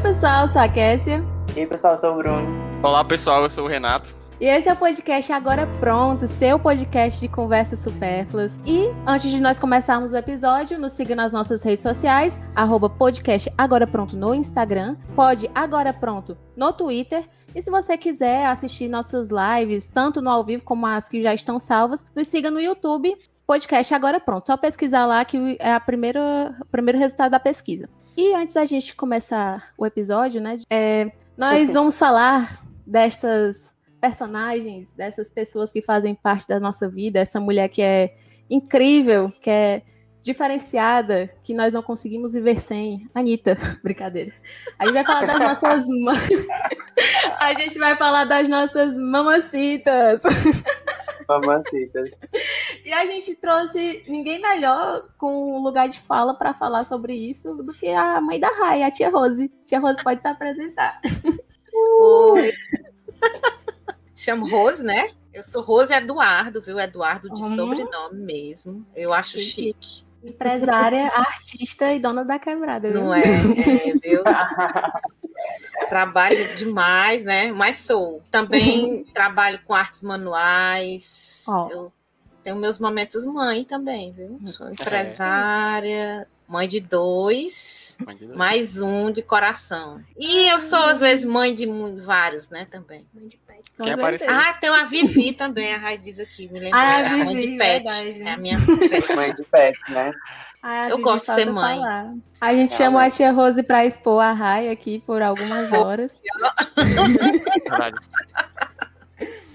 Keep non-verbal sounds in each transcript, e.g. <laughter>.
pessoal, eu sou a Kessia. E aí, pessoal, eu sou o Bruno. Olá, pessoal, eu sou o Renato. E esse é o podcast Agora Pronto, seu podcast de conversas supérfluas. E antes de nós começarmos o episódio, nos siga nas nossas redes sociais, arroba podcast Agora Pronto no Instagram, pode Agora Pronto no Twitter. E se você quiser assistir nossas lives, tanto no ao vivo como as que já estão salvas, nos siga no YouTube, podcast Agora Pronto. Só pesquisar lá que é a primeira, o primeiro resultado da pesquisa. E antes da gente começar o episódio, né, é, nós vamos falar destas personagens, dessas pessoas que fazem parte da nossa vida, essa mulher que é incrível, que é diferenciada, que nós não conseguimos viver sem. Anitta, <laughs> brincadeira. A gente vai falar das nossas <laughs> A gente vai falar das nossas mamacitas. <laughs> Mamacitas. <laughs> E a gente trouxe ninguém melhor com lugar de fala para falar sobre isso do que a mãe da Raia, a tia Rose. Tia Rose pode se apresentar. Oi. Chamo Rose, né? Eu sou Rose Eduardo, viu? Eduardo de uhum. sobrenome mesmo. Eu acho chique. chique. Empresária, artista e dona da quebrada. Viu? Não é, é viu? <laughs> trabalho demais, né? Mas sou. Também <laughs> trabalho com artes manuais. Oh. Eu tenho meus momentos mãe também, viu? Sou é. empresária, mãe de dois, mãe de dois, mais um de coração. E eu sou, às vezes, mãe de vários, né? Também. Mãe de quem apareceu? Ah, tem uma Vivi também, a Rai diz aqui, me lembra. Ah, a, Vivi, mãe de pet. Verdade. É a minha mãe de pet, né? Ah, eu gosto de ser mãe. Falar. A gente chamou a tia Rose para expor a Rai aqui por algumas horas. <laughs>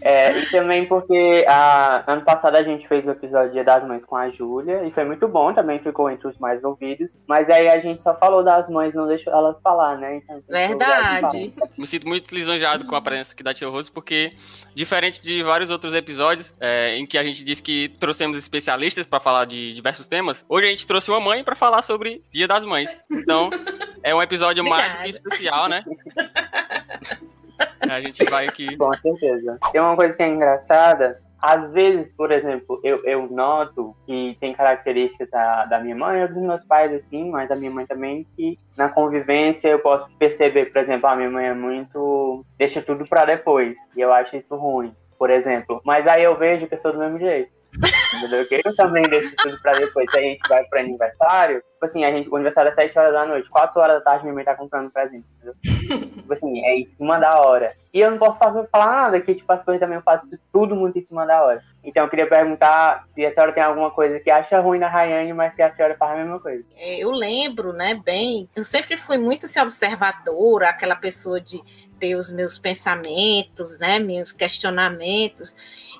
É, e também porque a, ano passado a gente fez o episódio Dia das Mães com a Júlia, e foi muito bom, também ficou entre os mais ouvidos, mas aí a gente só falou das mães, não deixou elas falar, né? Então, Verdade. Me sinto muito lisonjeado com a presença aqui da Tia Rose, porque, diferente de vários outros episódios é, em que a gente disse que trouxemos especialistas para falar de diversos temas, hoje a gente trouxe uma mãe para falar sobre Dia das Mães. Então, é um episódio Obrigada. mais do que especial, né? A gente vai aqui. Com certeza. Tem uma coisa que é engraçada. Às vezes, por exemplo, eu, eu noto que tem características da, da minha mãe ou dos meus pais, assim, mas da minha mãe também, que na convivência eu posso perceber, por exemplo, a minha mãe é muito. deixa tudo pra depois. E eu acho isso ruim, por exemplo. Mas aí eu vejo que eu sou do mesmo jeito. Entendeu? Que eu também deixo tudo pra depois. Se a gente vai pro aniversário, tipo assim, a gente, o aniversário é 7 horas da noite, 4 horas da tarde minha mãe tá comprando presente, entendeu? <laughs> tipo assim, é em cima da hora. E eu não posso fazer, falar nada, que tipo, as coisas também eu faço tudo muito em cima da hora. Então eu queria perguntar se a senhora tem alguma coisa que acha ruim da Rayane, mas que a senhora faz a mesma coisa. É, eu lembro, né, bem, eu sempre fui muito assim, observadora, aquela pessoa de ter os meus pensamentos, né, meus questionamentos.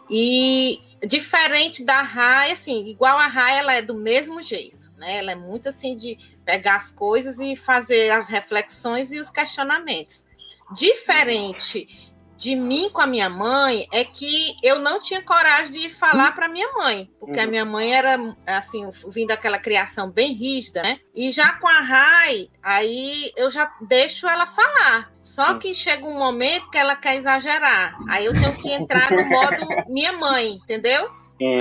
E diferente da Rai, assim, igual a Rai, ela é do mesmo jeito, né? Ela é muito assim de pegar as coisas e fazer as reflexões e os questionamentos. Diferente de mim com a minha mãe é que eu não tinha coragem de falar para minha mãe, porque uhum. a minha mãe era assim, vindo daquela criação bem rígida, né? E já com a Rai, aí eu já deixo ela falar. Só que chega um momento que ela quer exagerar. Aí eu tenho que entrar no modo <laughs> minha mãe, entendeu?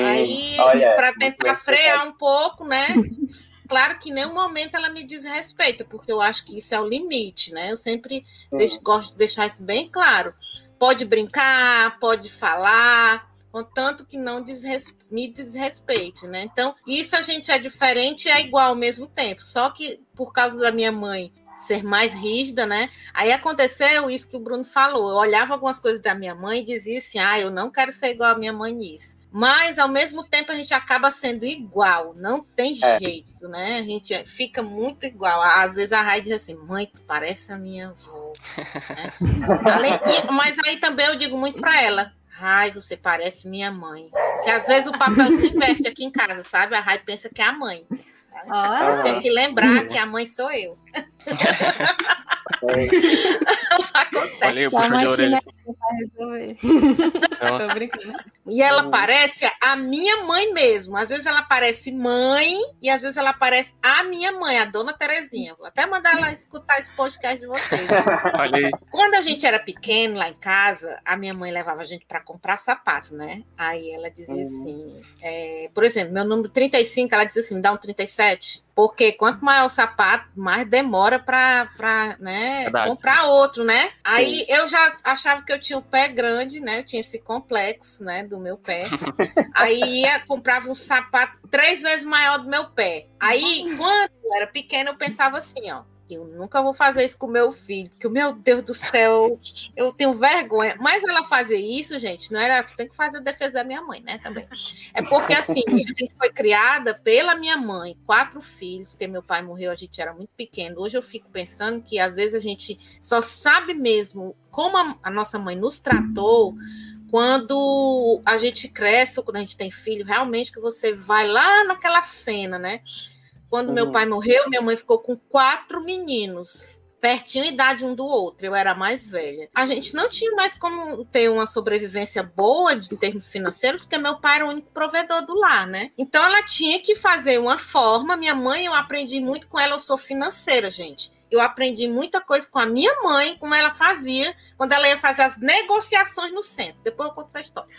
Aí para tentar frear um pouco, né? <laughs> Claro que em nenhum momento ela me desrespeita, porque eu acho que isso é o limite, né? Eu sempre deixo, gosto de deixar isso bem claro pode brincar, pode falar, contanto que não desres... me desrespeite, né? Então, isso a gente é diferente e é igual ao mesmo tempo, só que por causa da minha mãe ser mais rígida, né? Aí aconteceu isso que o Bruno falou. Eu olhava algumas coisas da minha mãe e dizia assim: ah, eu não quero ser igual à minha mãe nisso. Mas, ao mesmo tempo, a gente acaba sendo igual, não tem é. jeito, né? A gente fica muito igual. Às vezes a Rai diz assim: mãe, tu parece a minha avó. né? <laughs> Além, mas aí também eu digo muito para ela: Rai, você parece minha mãe. Porque às vezes o papel se investe aqui em casa, sabe? A Rai pensa que é a mãe. Ah, tem que lembrar que a mãe sou eu. Acontece. Valeu, Só uma chinela pra resolver. Então... Tô brincando. E ela uhum. parece a minha mãe mesmo. Às vezes ela parece mãe e às vezes ela parece a minha mãe, a dona Terezinha. Vou até mandar ela escutar esse podcast de vocês. Olha aí. Quando a gente era pequeno lá em casa, a minha mãe levava a gente para comprar sapato, né? Aí ela dizia uhum. assim, é, por exemplo, meu número 35, ela dizia assim, me dá um 37. Porque quanto maior o sapato, mais demora para né, comprar outro, né? Aí Sim. eu já achava que eu tinha o pé grande, né? Eu tinha esse complexo, né, do meu pé. <laughs> Aí ia, comprava um sapato três vezes maior do meu pé. Aí, quando eu era pequena, eu pensava assim, ó eu nunca vou fazer isso com meu filho, porque, meu Deus do céu, eu tenho vergonha. Mas ela fazer isso, gente, não era. Tem que fazer a defesa da minha mãe, né? Também. É porque, assim, a gente foi criada pela minha mãe, quatro filhos, porque meu pai morreu, a gente era muito pequeno. Hoje eu fico pensando que, às vezes, a gente só sabe mesmo como a, a nossa mãe nos tratou quando a gente cresce, ou quando a gente tem filho, realmente que você vai lá naquela cena, né? Quando uhum. meu pai morreu, minha mãe ficou com quatro meninos pertinho idade um do outro, eu era mais velha. A gente não tinha mais como ter uma sobrevivência boa em termos financeiros, porque meu pai era o único provedor do lar, né? Então ela tinha que fazer uma forma. Minha mãe, eu aprendi muito com ela, eu sou financeira, gente eu aprendi muita coisa com a minha mãe, como ela fazia quando ela ia fazer as negociações no centro. Depois eu conto essa história.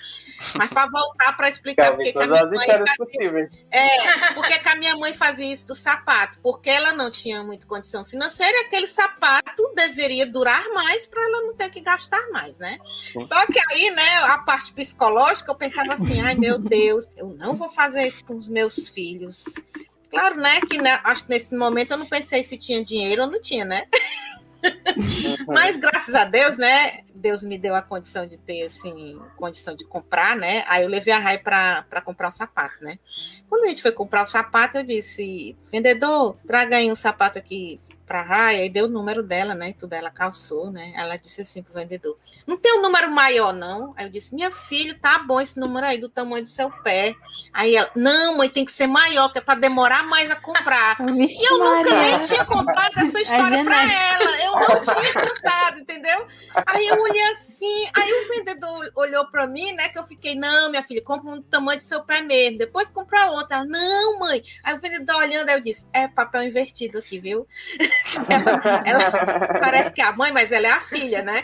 Mas para voltar para explicar porque que a minha mãe fazia, é, porque que a minha mãe fazia isso do sapato, porque ela não tinha muita condição financeira, aquele sapato deveria durar mais para ela não ter que gastar mais, né? Só que aí, né, a parte psicológica, eu pensava assim, ai meu Deus, eu não vou fazer isso com os meus filhos. Claro, né? Que né, acho que nesse momento eu não pensei se tinha dinheiro ou não tinha, né? Uhum. Mas graças a Deus, né? Deus me deu a condição de ter, assim, condição de comprar, né? Aí eu levei a Rai para comprar um sapato, né? Quando a gente foi comprar o sapato, eu disse, vendedor, traga aí um sapato aqui para Rai. Aí deu o número dela, né? E tudo ela calçou, né? Ela disse assim pro vendedor, não tem um número maior, não? Aí eu disse, minha filha, tá bom esse número aí do tamanho do seu pé. Aí ela, não, mãe, tem que ser maior, que é para demorar mais a comprar. <laughs> Vixe, e eu Maria. nunca nem tinha contado essa história para ela. Eu não tinha contado, entendeu? Aí eu olhei assim, aí o vendedor olhou para mim, né? Que eu fiquei, não, minha filha, compra um tamanho do seu pé mesmo. Depois compra outra. Ela, não, mãe. Aí o vendedor olhando, aí eu disse, é papel invertido aqui, viu? <laughs> ela, ela parece que é a mãe, mas ela é a filha, né?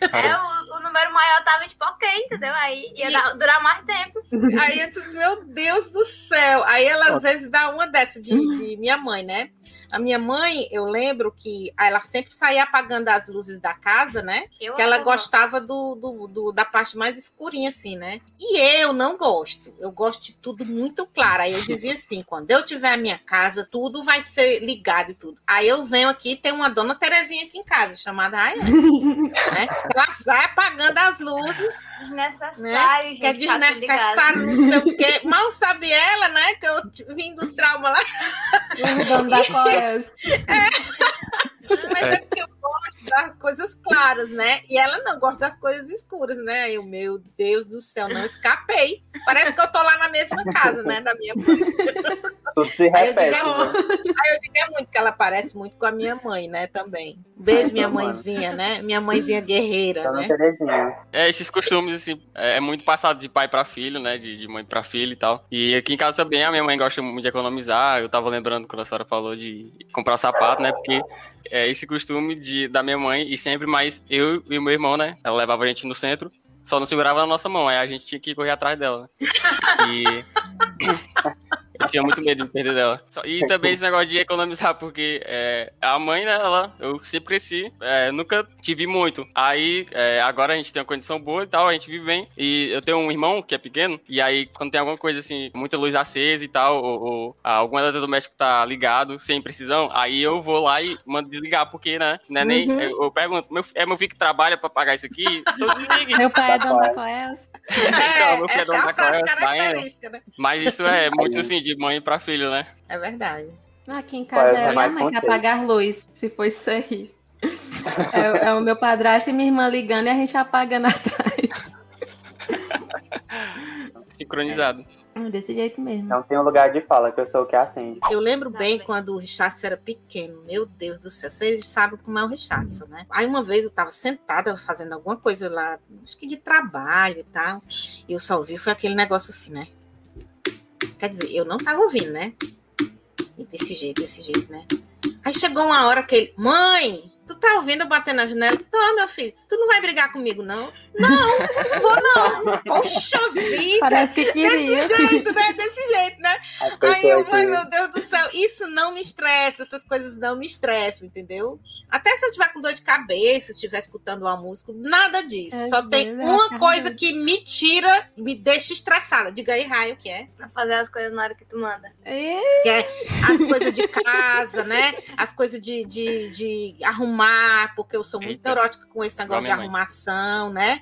É, o, o, número maior tava tipo, ok, entendeu? Aí ia dar, durar mais tempo. Aí eu disse, meu Deus do céu. Aí ela às vezes dá uma dessa de, de minha mãe, né? A minha mãe, eu lembro que ela sempre saía apagando as luzes da casa, né? Eu que ela gostava do, do, do, da parte mais escurinha, assim, né? E eu não gosto. Eu gosto de tudo muito claro. Aí eu dizia assim: quando eu tiver a minha casa, tudo vai ser ligado e tudo. Aí eu venho aqui tem uma dona Terezinha aqui em casa, chamada Rayane. <laughs> né? Ela sai apagando as luzes. Desnecessário, né? gente. Que é desnecessário, não sei o quê. Mal sabe ela, né? Que eu vim do trauma lá. O dono da <laughs> Coreia. <laughs> É. Mas é. é porque eu gosto das coisas claras, né? E ela não gosta das coisas escuras, né? Aí eu, meu Deus do céu, não escapei. Parece que eu tô lá na mesma casa, né? Da minha mãe. Tudo se repete. Aí eu, digo, é, né? aí eu digo é muito, que ela parece muito com a minha mãe, né? Também. Beijo, minha mãezinha, né? Minha mãezinha guerreira, né? É, esses costumes, assim, é muito passado de pai para filho, né? De, de mãe para filho e tal. E aqui em casa também a minha mãe gosta muito de economizar. Eu tava lembrando quando a senhora falou de comprar sapato, né? Porque é, esse costume de, da minha mãe e sempre mais eu e o meu irmão, né? Ela levava a gente no centro, só não segurava na nossa mão, aí a gente tinha que correr atrás dela. Né? E eu tinha muito medo de perder dela. E também esse negócio de economizar, porque é, a mãe, né, ela, eu sempre cresci, é, nunca tive muito. Aí, é, agora a gente tem uma condição boa e tal, a gente vive bem. E eu tenho um irmão que é pequeno, e aí quando tem alguma coisa assim, muita luz acesa e tal, ou, ou algum eletrodoméstico tá ligado, sem precisão, aí eu vou lá e mando desligar, porque, né, né nem, uhum. eu, eu, pergunto, meu, é meu filho que trabalha pra pagar isso aqui? <laughs> <laughs> Meu pai é dono da Coelhos. É, meu filho é dono da Coelhos, né? Mas isso é muito assim, de mãe para filho, né? É verdade. Aqui em casa é minha mãe que apagar luz, se for isso aí. É, é, o meu padrasto e minha irmã ligando e a gente apagando <laughs> atrás. Sincronizado. Hum, Desse jeito mesmo. Não tem um lugar de fala, que eu sou o que acende. Eu lembro Tá bem bem. quando o Richardson era pequeno. Meu Deus do céu, vocês sabem como é o Richardson, né? Aí uma vez eu tava sentada fazendo alguma coisa lá, acho que de trabalho e tal, e eu só ouvi foi aquele negócio assim, né? Quer dizer, eu não tava ouvindo, né? E desse jeito, desse jeito, né? Aí chegou uma hora que ele, mãe, tu tá ouvindo eu bater na janela? Tô, meu filho, tu não vai brigar comigo, não? Não, vou não. Poxa vida! Parece que queria. Desse jeito, né? Desse jeito, né? A Ai, pessoa eu, ai, meu Deus do céu, isso não me estressa, essas coisas não me estressam, entendeu? Até se eu tiver com dor de cabeça, se estiver escutando uma música, nada disso. Às Só tem é uma a coisa que me tira, me deixa estressada. Diga aí, Raio, o que é? Pra fazer as coisas na hora que tu manda. É, Que é as coisas de casa, né? As coisas de, de, de arrumar, porque eu sou muito neurótica com esse negócio de arrumação, né?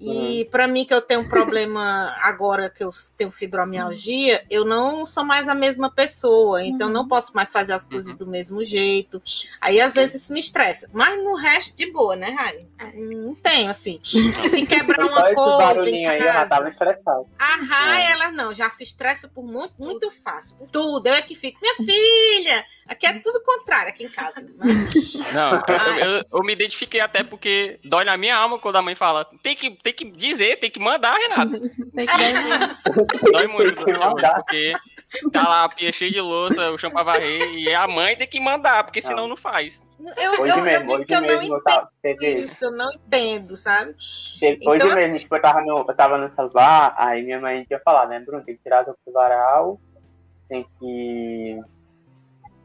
E para mim, que eu tenho um problema <laughs> agora que eu tenho fibromialgia, eu não sou mais a mesma pessoa, então Uhum. não posso mais fazer as coisas do mesmo jeito. Aí às vezes isso me estressa, mas no resto de boa, né, Rai? Não tenho assim. Se quebrar <laughs> Só uma esse coisa, em barulhinho aí, eu já casa, tava estressado. a Rai, É. ela não, já se estressa por muito, muito fácil, por tudo. Eu é que fico, minha filha, aqui é tudo contrário aqui em casa. né? Não, eu, eu- eu me identifiquei até porque dói na minha alma quando a mãe fala. Tem que, tem que dizer, tem que mandar, Renato. <laughs> tem que dar- Dói muito, Tem hoje, mandar. porque tá lá a pia cheia de louça, o chão pra varrer, e a mãe tem que mandar, porque senão não faz. Eu, Hoje eu, eu mesmo, digo hoje que eu não mesmo eu entendo tava, teve isso, eu não entendo, sabe? Teve- Então, Hoje assim- mesmo, tipo, eu tava, no, eu tava no celular, aí minha mãe tinha falado, né, Bruno, tem que tirar do varal, tem que.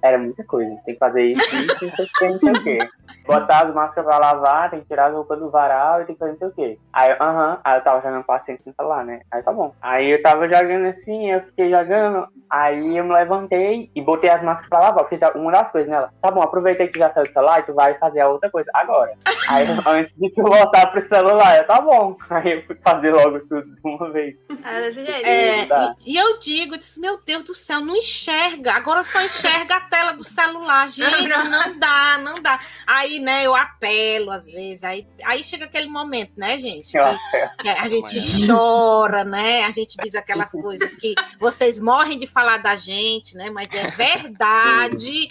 Era muita coisa, tem que fazer isso, isso, não sei o que, não sei o que. Botar as máscaras pra lavar, tem que tirar as roupas do varal e tem que fazer não sei o que. Aí, eu, aham, aí eu tava jogando paciência no celular, né? Aí tá bom. Aí eu tava jogando assim, eu fiquei jogando, aí eu me levantei e botei as máscaras pra lavar. Eu fiz uma das coisas nela. Tá bom, aproveitei que já saiu do celular e tu vai fazer a outra coisa agora. Aí <laughs> antes de tu voltar pro celular, eu, tá bom. Aí eu fui fazer logo tudo de uma vez. É jeito. É, Tá. e, e eu digo, eu disse, meu Deus do céu, não enxerga. Agora só enxerga a tela do celular. Gente, não dá, não dá. Aí, né, eu apelo às vezes. Aí, aí chega aquele momento, né, gente? que- a gente chora, né? A gente diz aquelas coisas que vocês morrem de falar da gente, né? Mas é verdade.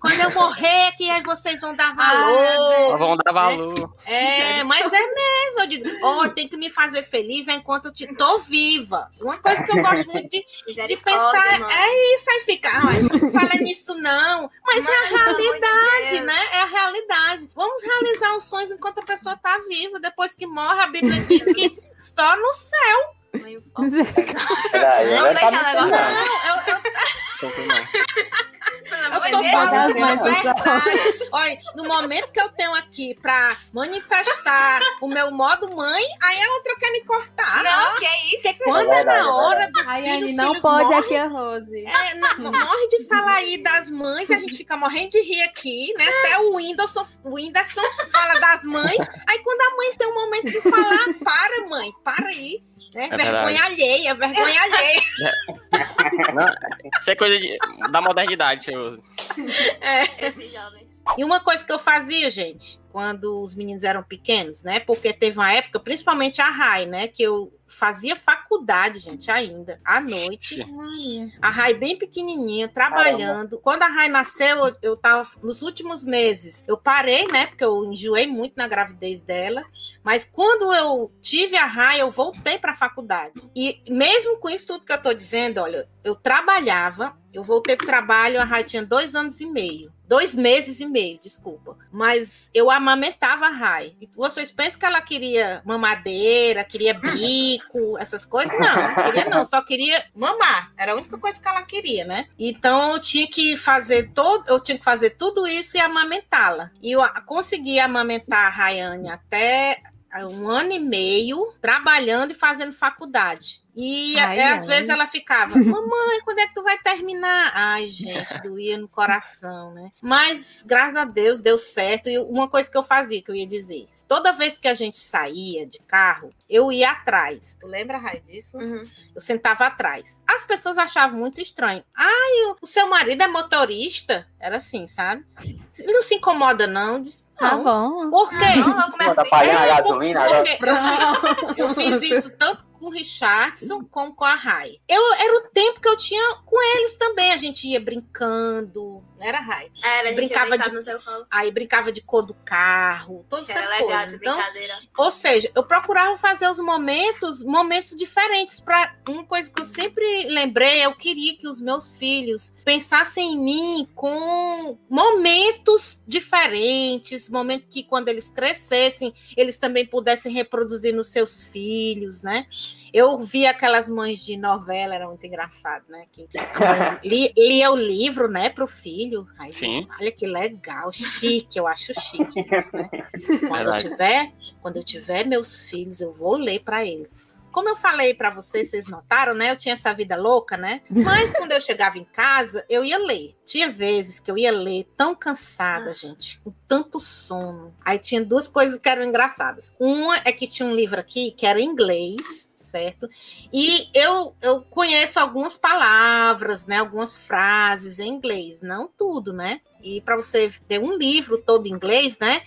Quando eu morrer, que aí vocês vão dar valor. Vão dar valor. É, mas é mesmo. Eu digo, ó, tem que me fazer feliz enquanto eu te tô viva. Uma coisa que eu gosto muito de, de pensar mano. é isso. Aí fica, ai, não fala nisso não. Mas é a de realidade, Deus. né? É a realidade. Vamos realizar os sonhos enquanto a pessoa tá viva. Depois que morre, a Bíblia diz que só no céu. Mãe, o foco. Peraí, Não tá deixa o negócio. falando. Não, eu, eu, Então, não. Eu tô falando pessoal. verdade. Olha, no momento que eu tenho aqui pra manifestar o meu modo mãe, aí a outra quer me cortar. Não, que é isso? Porque quando é verdade, na é hora dos Ai, filhos, não filhos pode morrem, a tia Rose. É, não, morre <laughs> de falar aí das mães, a gente fica morrendo de rir aqui, né? Até o Whindersson, o Whindersson fala das mães. Aí quando a mãe tem um momento de falar, para, mãe, para aí. Né? É vergonha verdade. alheia, vergonha alheia. <laughs> Não, isso é coisa de- da modernidade, Cheiroso. Esses jovens. E uma coisa que eu fazia, gente, quando os meninos eram pequenos, né? Porque teve uma época, principalmente a Rai, né? Que eu fazia faculdade, gente, ainda, à noite. A Rai bem pequenininha, trabalhando. Quando a Rai nasceu, eu, eu tava nos últimos meses. Eu parei, né? Porque eu enjoei muito na gravidez dela. Mas quando eu tive a Rai, eu voltei para a faculdade. E mesmo com isso tudo que eu tô dizendo, olha, eu trabalhava, eu voltei pro trabalho, a Rai tinha dois anos e meio. Dois meses e meio, desculpa. Mas eu amamentava a Rai. E vocês pensam que ela queria mamadeira, queria bico, essas coisas? Não, não queria não. Só queria mamar. Era a única coisa que ela queria, né? Então eu tinha que fazer todo, eu tinha que fazer tudo isso e amamentá-la. E eu consegui amamentar a Rayane até um ano e meio, trabalhando e fazendo faculdade. E Ai, é, ai. às vezes ela ficava, <laughs> mamãe, quando é que tu vai terminar? Ai, gente, doía no coração, né? Mas, graças a Deus, deu certo. E uma coisa que eu fazia, que eu ia dizer, toda vez que a gente saía de carro, eu ia atrás. Tu lembra, Rai, disso? Uhum. Eu sentava atrás. As pessoas achavam muito estranho. Ai, o- seu marido é motorista? Era assim, sabe? Não se incomoda, não. Eu disse, Tá não. bom. Por quê? Não, na É, Porque eu, fiz, eu fiz isso tanto com o Richardson como com a Rai. Eu, era o tempo que eu tinha com eles também. A gente ia brincando, não era Rai? Era, a gente Brincava de-. Aí brincava de cor do carro, todas Era essas legal coisas. Então, ou seja, eu procurava fazer os momentos, momentos diferentes para uma coisa que eu sempre lembrei, eu queria que os meus filhos pensassem em mim com momentos diferentes, momentos que quando eles crescessem, eles também pudessem reproduzir nos seus filhos, né? Eu vi aquelas mães de novela, era muito engraçado, né? Que <laughs> li- lia o livro, né, para o filho. Aí, Sim. Olha que legal, chique, eu acho chique isso, né? <laughs> Quando eu tiver, quando eu tiver meus filhos, eu vou ler para eles. Como eu falei para vocês, vocês notaram, né? Eu tinha essa vida louca, né? Mas <laughs> quando eu chegava em casa, eu ia ler. Tinha vezes que eu ia ler tão cansada, gente, com tanto sono. Aí tinha duas coisas que eram engraçadas. Uma é que tinha um livro aqui que era em inglês, certo? E eu, eu conheço algumas palavras, né? Algumas frases em inglês, não tudo, né? E para você ter um livro todo em inglês, né?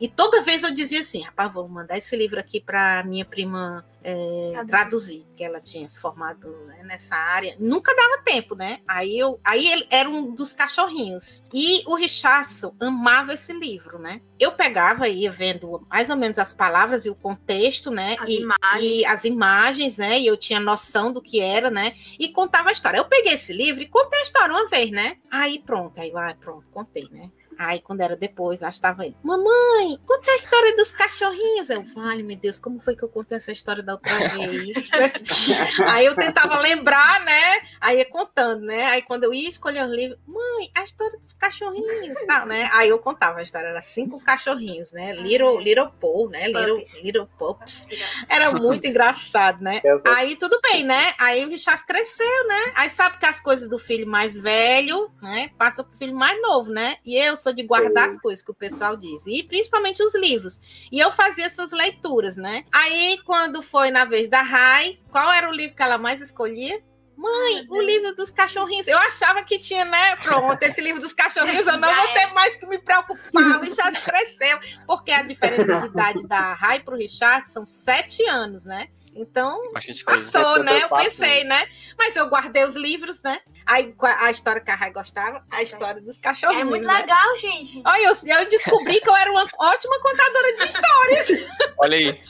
E toda vez eu dizia assim, rapaz, vou mandar esse livro aqui para minha prima é, Traduzir. que ela tinha se formado né, nessa área. Nunca dava tempo, né? Aí eu, aí ele era um dos cachorrinhos. E o Richardson amava esse livro, né? Eu pegava e ia vendo mais ou menos as palavras e o contexto, né? As e, imagens. e as imagens, né? E eu tinha noção do que era, né? E contava a história. Eu peguei esse livro e contei a história uma vez, né? Aí pronto, aí ah, pronto, contei, né? Aí quando era depois, lá estava ele. Mamãe, conta a história dos cachorrinhos. Eu, vale, meu Deus, como foi que eu contei essa história da outra vez? <laughs> aí eu tentava lembrar, né? Aí ia contando, né? Aí quando eu ia escolher o livro, mãe, a história dos cachorrinhos, tal, né? Aí eu contava a história, era cinco cachorrinhos, né? Little, little Paul, né? Little, little Pups. Era muito engraçado, né? Aí tudo bem, né? Aí o Richard cresceu, né? Aí sabe que as coisas do filho mais velho, né? Passa pro filho mais novo, né? E eu sou de guardar as coisas que o pessoal diz. E principalmente os livros. E eu fazia essas leituras, né? Aí quando foi na vez da Rai, qual era o livro que ela mais escolhia? Mãe, o livro dos cachorrinhos. Eu achava que tinha, né? Pronto, esse livro dos cachorrinhos eu não Já vou ter mais que me preocupar. O Richard cresceu. Porque a diferença de idade da Rai pro Richard são sete anos, né? Então. Passou, né? Eu pensei, né? Mas eu guardei os livros, né? Aí a história que a Rai gostava, a história dos cachorrinhos. É muito né? legal, gente. Olha, eu, eu descobri que eu era uma ótima contadora de histórias. <laughs> Olha aí.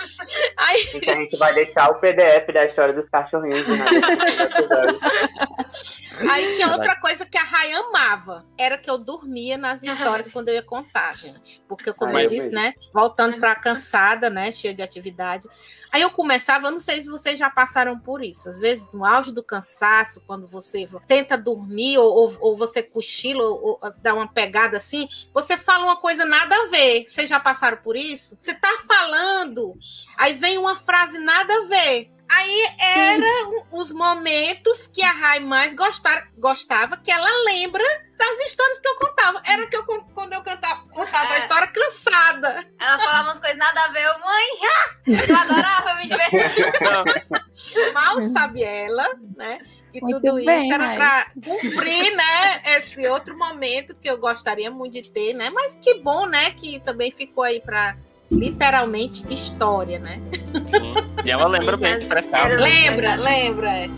Aí, Então a gente vai deixar o PDF da história dos cachorrinhos episódio. <laughs> aí tinha outra coisa que a Rai amava. Era que eu dormia nas histórias quando eu ia contar, gente. Porque, como eu eu disse, né? Voltando para cansada, né? Cheia de atividade. Aí eu começava, eu não sei se vocês já passaram por isso. Às vezes, no auge do cansaço, quando você tenta dormir, ou, ou, ou você cochila, ou, ou dá uma pegada assim, você fala uma coisa nada a ver. Vocês já passaram por isso? Você tá falando, aí vem uma frase nada a ver. Aí eram os momentos que a Rai mais gostar, gostava, que ela lembra das histórias que eu contava. Era que eu quando eu cantava, contava a É. história cansada. Ela falava umas coisas nada a ver. Eu, mãe, <laughs> ah, eu adorava me divertir. <laughs> Mal sabe ela, né? Que Muito tudo bem, isso era para cumprir, né? Esse outro momento que eu gostaria muito de ter, né? Mas que bom, né? Que também ficou aí para literalmente história, né? sim. E ela lembra bem de prestar. Era- Lembra, lembra. é.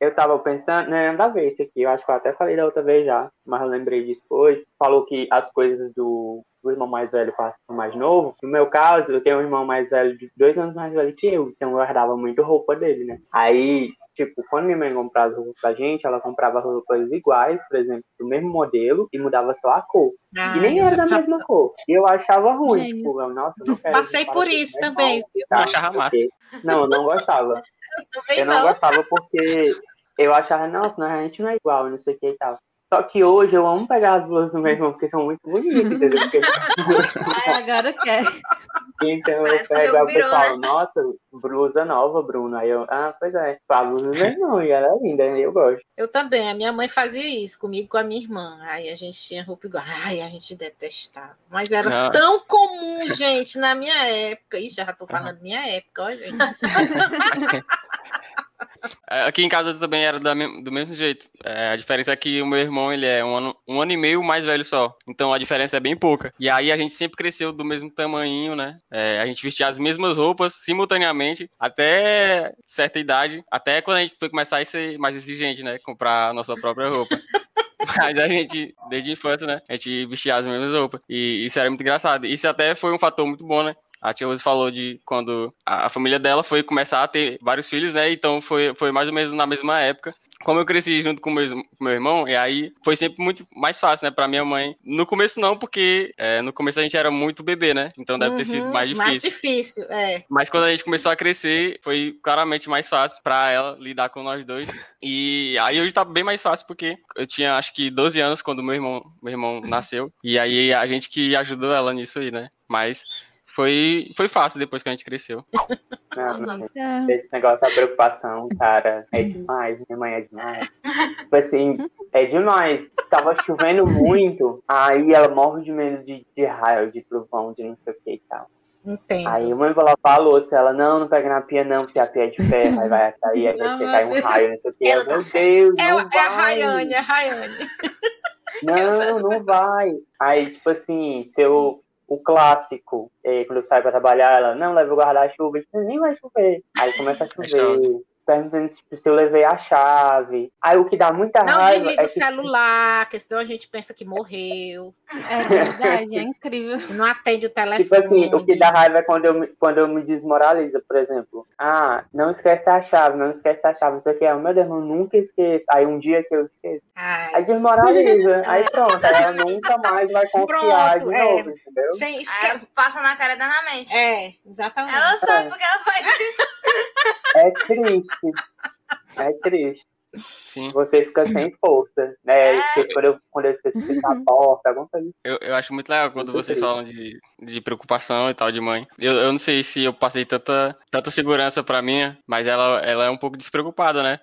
Eu tava pensando, não é nada a ver isso aqui, eu acho que eu até falei da outra vez já, mas eu lembrei disso hoje. Falou que as coisas do, do irmão mais velho passam pro mais novo. No meu caso, eu tenho um irmão mais velho, de dois anos mais velho que eu, então eu guardava muito roupa dele, né? Aí, tipo, quando minha mãe comprava roupa pra gente, ela comprava roupas iguais, por exemplo, do mesmo modelo, e mudava só a cor. Ah, E nem eu era da mesma cor. E eu achava ruim, Gente. tipo, eu, nossa, eu não quero. Passei por isso "Mas também. tá, Eu achava massa. porque- Não, eu não gostava. <laughs> Também Eu não, não. gostava porque eu achava, nossa, não, a gente não é igual, não sei o que e tal. Só que hoje eu amo pegar as blusas do meu irmão, porque são muito bonitas, entendeu? Porque <laughs> Ai, agora quer. Então eu Parece o pego e falo, né? nossa, blusa nova, Bruno. Aí eu, ah, pois é. A blusa do meu irmão, e ela é linda, eu gosto. Eu também, a minha mãe fazia isso comigo e com a minha irmã. Aí a gente tinha roupa igual. Ai, a gente detestava. Mas era Não. tão comum, gente, na minha época. Ih, já tô falando minha época, ó, gente. É, <laughs> Aqui em casa também era do mesmo jeito. É, a diferença é que o meu irmão ele é um ano, um ano e meio mais velho só. Então a diferença é bem pouca. E aí a gente sempre cresceu do mesmo tamanho, né? É, a gente vestia as mesmas roupas simultaneamente até certa idade. Até quando a gente foi começar a ser mais exigente, né? Comprar a nossa própria roupa. <laughs> Mas a gente, desde a infância, né? A gente vestia as mesmas roupas. E isso era muito engraçado. Isso até foi um fator muito bom, né? A tia Rose falou de quando a família dela foi começar a ter vários filhos, né? Então foi, foi mais ou menos na mesma época. Como eu cresci junto com meu, com meu irmão, e aí foi sempre muito mais fácil, né, pra minha mãe. No começo não, porque é, no começo a gente era muito bebê, né? Então deve ter sido Uhum, mais difícil. Mais difícil, é. Mas quando a gente começou a crescer, foi claramente mais fácil pra ela lidar com nós dois. E aí hoje tá bem mais fácil, porque eu tinha acho que 12 anos quando meu irmão, meu irmão nasceu. E aí a gente que ajudou ela nisso aí, né? Mas foi, foi fácil depois que a gente cresceu. Não. Esse negócio da preocupação, cara, é demais. Minha mãe é demais. Tipo assim, é demais. Tava chovendo <laughs> muito, aí ela morre de medo de, de raio, de trovão, de não sei o que e tal. Entendo. Aí a mãe vai lavar a louça, ela, não, não pega na pia não, porque a pia é de ferro, aí vai cair, aí vai cair um raio, não sei o que. Tá Meu certa. Deus, É, não é a vai. Rayane, é a Rayane. Não, não vai. Aí, tipo assim, se eu, o clássico, eh, quando eu saio pra trabalhar, ela, não, leva o guarda-chuva, nem vai chover. Aí começa a chover. Perguntando tipo, se eu levei a chave. Aí o que dá muita Não raiva desliga é o que celular, que senão a gente pensa que morreu. É verdade, é incrível. <laughs> Não atende o telefone. Tipo assim, o que dá raiva é quando eu, me- quando eu me desmoralizo, por exemplo. Ah, não esquece a chave, não esquece a chave, isso aqui é, meu Deus, eu nunca esqueço. Aí um dia que eu esqueço, Ai, aí desmoraliza. <laughs> Aí pronto, aí ela nunca mais vai confiar Pronto, de é. novo, entendeu? sem Aí esque... passa na cara da mente. É, exatamente. Ela sabe porque ela faz isso. É triste. É triste. Sim. Você fica sem força, né? É. Esqueço, quando, eu, quando eu esqueço de fechar a porta, alguma coisa assim. Eu, eu acho muito legal quando vocês falam de, de preocupação e tal de mãe. Eu, eu não sei se eu passei tanta, tanta segurança pra minha, mas ela, ela é um pouco despreocupada, né?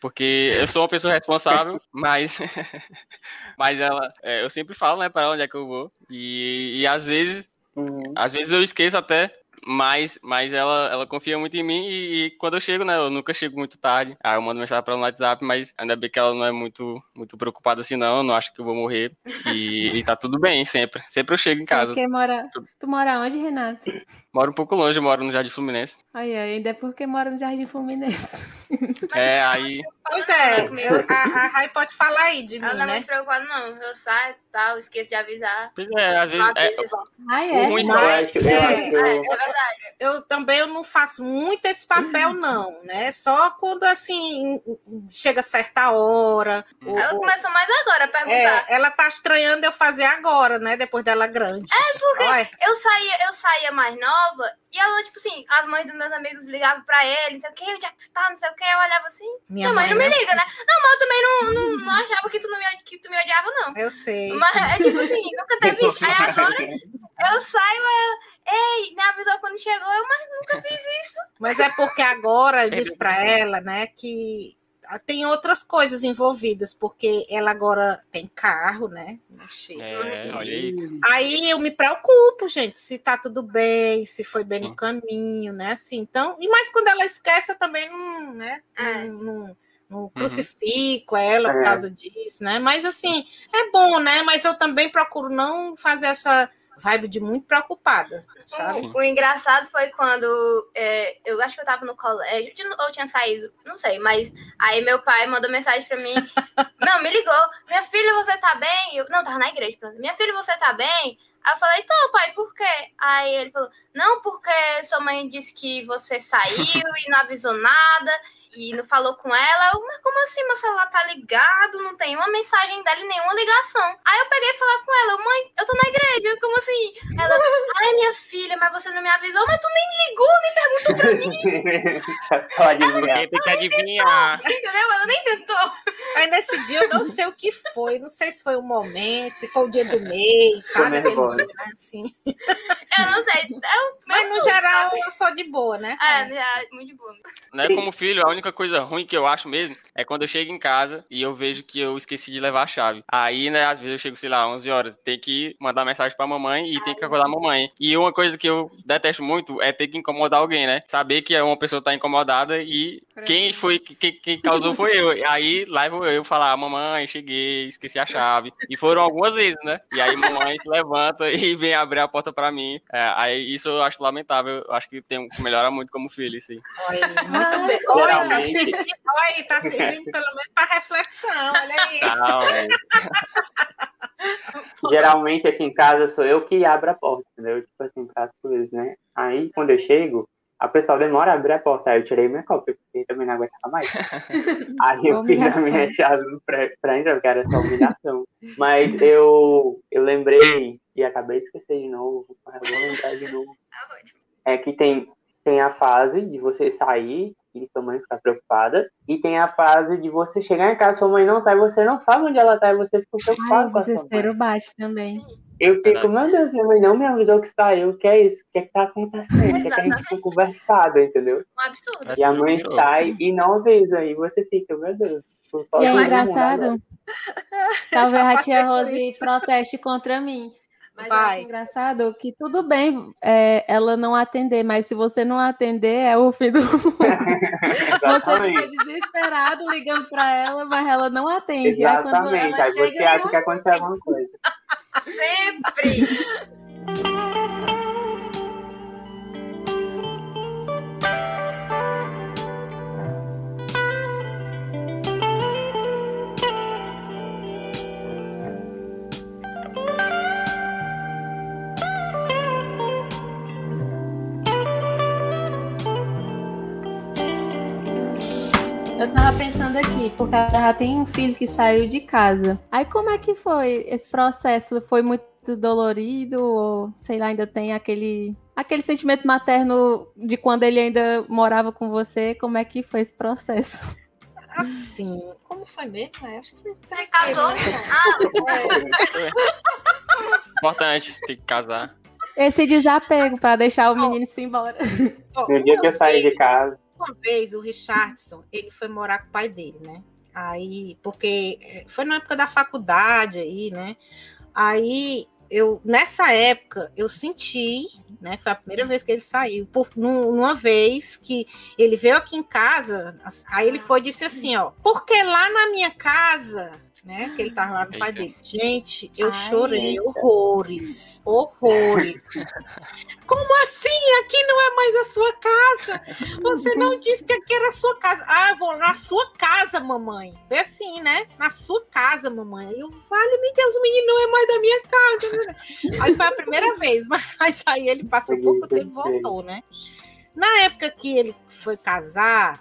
Porque eu sou uma pessoa responsável, <laughs> mas, <laughs> mas ela, é, eu sempre falo, né, pra ela onde é que eu vou. E, e às vezes, Uhum. às vezes eu esqueço até, mas, mas ela, ela confia muito em mim e, e quando eu chego, né, eu nunca chego muito tarde. Aí eu mando mensagem pra ela no WhatsApp, mas ainda bem que ela não é muito, muito preocupada assim, não, não acho que eu vou morrer. E, <laughs> e tá tudo bem, sempre. Sempre eu chego em casa. Porque mora... Tu mora onde, Renato? Moro um pouco longe, eu moro no Jardim Fluminense. Ai, ai, ainda é porque mora no Jardim Fluminense. É, aí. Pois é, eu- a, a Rai pode falar aí de Ela mim, não é né? muito preocupada, não. Eu saio e tal, esqueço de avisar. Pois é, às vezes. É. Ai, o é? ruim Eu só Mas- acho, eu é. acho, É, é verdade. Eu também eu não faço muito esse papel, não, né? Só quando, assim, chega certa hora. Ela ou- começou mais agora a perguntar. É, ela tá estranhando eu fazer agora, né? Depois dela grande. É, porque- Olha, Eu saía, eu saía mais nova e ela, tipo assim, as mães dos meus amigos ligavam pra ele, não sei o que, onde é que tu tá, não sei o que, eu olhava assim, minha minha mãe, mãe, não me né? liga, né? Não, mas eu também não, não, não achava que tu, não me, que tu me odiava, não. Eu sei. Mas é tipo assim, nunca teve. Aí agora eu saio, ela, ei, me avisou quando chegou, eu, mas nunca fiz isso. Mas é porque agora eu <laughs> disse pra ela, né, que tem outras coisas envolvidas, porque ela agora tem carro, né? É, olha aí. Aí eu me preocupo, gente, se tá tudo bem, se foi bem no caminho, né? Assim, então, e mais quando ela esquece, eu também não, né? É. Não, não- não crucifico ela por É. causa disso, né? Mas assim, é bom, né? Mas eu também procuro não fazer essa vibe de muito preocupada, sabe? O engraçado foi quando é, eu acho que eu tava no colégio, ou tinha saído, não sei, mas aí meu pai mandou mensagem pra mim. <laughs> não, me ligou. Minha filha, você tá bem? Eu, não, tava na igreja. pronto. Minha filha, você tá bem? Aí eu falei, então, pai, por quê? Aí ele falou, não, porque sua mãe disse que você saiu e não avisou nada e não falou com ela. Eu, mas como assim? Meu celular tá ligado, não tem uma mensagem dela e nenhuma ligação. Aí eu peguei e falei com ela, mãe, eu tô na igreja, como assim? Ela, ai, minha filha, mas você não me avisou, mas tu nem ligou, nem perguntou pra mim, Pode adivinhar. Porque tem que adivinhar. entendeu? Ela nem tentou. Aí nesse dia eu não sei o que foi, não sei se foi o momento, se foi o dia do mês, sabe? Aquele dia, né? Assim. Eu não sei. Eu, Mas eu sou de boa, né? É, já, muito de boa. Né, como filho, a única coisa ruim que eu acho mesmo é quando eu chego em casa e eu vejo que eu esqueci de levar a chave. Aí, né, às vezes eu chego, sei lá, 11 horas, tem que mandar mensagem pra mamãe e tem que acordar a mamãe. E uma coisa que eu detesto muito é ter que incomodar alguém, né? Saber que uma pessoa tá incomodada e quem foi, quem, quem causou foi eu. Aí lá vou eu falar, mamãe, cheguei, esqueci a chave. E foram algumas vezes, né? E aí mamãe se levanta <laughs> e vem abrir a porta pra mim. É, aí isso eu acho lamentável. Eu acho que tem que melhorar muito como filho. Olha, muito bem. Olha, tá servindo, olha, tá servindo <laughs> pelo menos pra reflexão, olha aí. Não, é. <laughs> Geralmente aqui em casa sou eu que abro a porta, entendeu? Tipo assim, para as coisas, né? Aí quando eu chego, a pessoa demora a abrir a porta. Aí eu tirei minha cópia, porque também não aguentava mais. <laughs> Aí eu fiz a minha chave pra, pra entrar, porque era só humilhação. Mas eu, eu lembrei, e acabei de esquecer de novo, mas vou lembrar de novo. É que tem, tem a fase de você sair e sua mãe ficar preocupada. E tem a fase de você chegar em casa, sua mãe não tá, e você não sabe onde ela tá, e você fica preocupado Ai, com a o sua mãe. desespero bate também. Eu fico, meu Deus, minha mãe não me avisou que saiu, o que é isso? O que é que tá acontecendo? O que é que a gente foi conversado, entendeu? Um absurdo. E a mãe Virou. sai e não avisa, e você fica, meu Deus. E é mundo engraçado. <laughs> Talvez a tia Rose proteste contra mim. Mas eu Vai. acho engraçado que tudo bem é, ela não atender, mas se você não atender, é o fim do mundo. <laughs> Você fica desesperado ligando pra ela, mas ela não atende. Aí quando Exatamente. ela Aí você acha que aconteceu alguma coisa. <laughs> Sempre. Eu tava pensando aqui, porque ela já tem um filho que saiu de casa. Aí como é que foi esse processo? Foi muito dolorido? Ou, sei lá, ainda tem aquele, aquele sentimento materno de quando ele ainda morava com você? Como é que foi esse processo? Assim, como foi mesmo? Eu acho que foi Você casou? Ah, Importante, tem que casar. Esse desapego para deixar o menino se embora. No dia que eu saí de casa, Uma vez o Richardson, ele foi morar com o pai dele, né? Aí, porque eh, foi na época da faculdade aí, né? Aí eu nessa época eu senti, né? Foi a primeira vez que ele saiu, por num- numa vez que ele veio aqui em casa, aí ele foi e disse assim, ó, porque lá na minha casa, né? Que ele tava lá no pai Eita. dele. Gente, eu Ai, chorei horrores, horrores. <laughs> Como assim? Aqui não é mais a sua casa. Você não disse que aqui era a sua casa. Ah, vou na sua casa, mamãe. Foi assim, né? Na sua casa, mamãe. Eu, vale-me Deus, o menino não é mais da minha casa. Aí foi a primeira vez, mas aí ele passou Peguei pouco tempo e voltou, né? Na época que ele foi casar,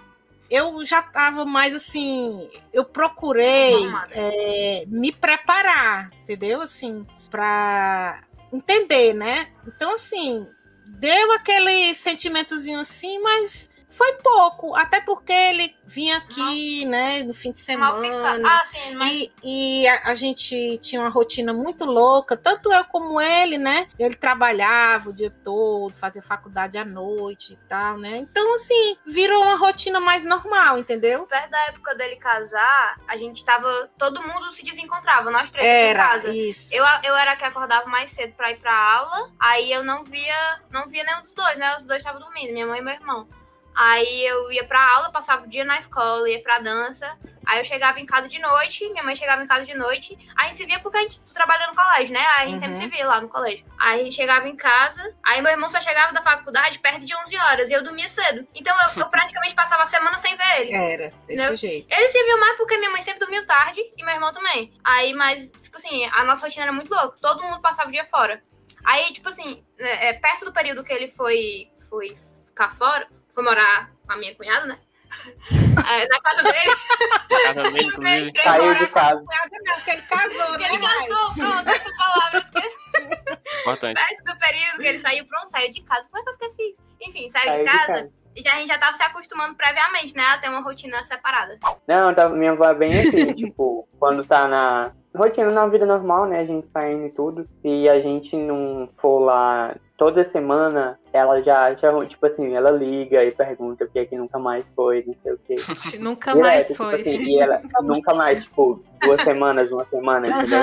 eu já tava mais assim. Eu procurei Arrumada. é, me preparar, entendeu? Assim, pra entender, né? Então, assim, deu aquele sentimentozinho assim, mas foi pouco, até porque ele vinha aqui, né, no fim de semana. Ah, sim, mas E, e a, a gente tinha uma rotina muito louca, tanto eu como ele, né? Ele trabalhava o dia todo, fazia faculdade à noite e tal, né? Então, assim, virou uma rotina mais normal, entendeu? perto da época dele casar, a gente tava. Todo mundo se desencontrava, nós três aqui em Era casa. isso. Eu, eu era a que acordava mais cedo pra ir pra aula, aí eu não via, não via nenhum dos dois, né? Os dois estavam dormindo, minha mãe e meu irmão. Aí eu ia pra aula, passava o dia na escola, ia pra dança. Aí eu chegava em casa de noite, minha mãe chegava em casa de noite. Aí a gente se via porque a gente trabalha no colégio, né? Aí a gente Uhum. sempre se via lá no colégio. Aí a gente chegava em casa, aí meu irmão só chegava da faculdade perto de 11 horas e eu dormia cedo. Então eu, eu praticamente passava a semana sem ver ele. Era, desse Não. jeito. Ele se viu mais porque minha mãe sempre dormiu tarde e meu irmão também. Aí, mas, tipo assim, a nossa rotina era muito louca. Todo mundo passava o dia fora. Aí, tipo assim, é, é, perto do período que ele foi, foi ficar fora, foi morar com a minha cunhada, né? É, na casa dele. Casa dele, Ele inclusive. fez três saiu de casa. Não, porque ele casou, Porque né, ele casou, pronto, essa palavra, esqueci. Importante. Perto do período que ele saiu, pronto, saiu de casa. Como é que eu esqueci? Enfim, saiu, Saiu de de casa. casa. Já, a gente já tava se acostumando previamente, né? A ter uma rotina separada. Não, tá, minha avó é bem assim, <laughs> tipo, quando tá na rotina, na vida normal, né, a gente tá indo e tudo, e a gente não for lá toda semana ela já, já, tipo assim, ela liga e pergunta o que é que nunca mais foi, não sei o <laughs> que. nunca Direto, mais tipo foi. Assim, e ela <laughs> nunca mais, tipo, duas semanas, uma semana, entendeu?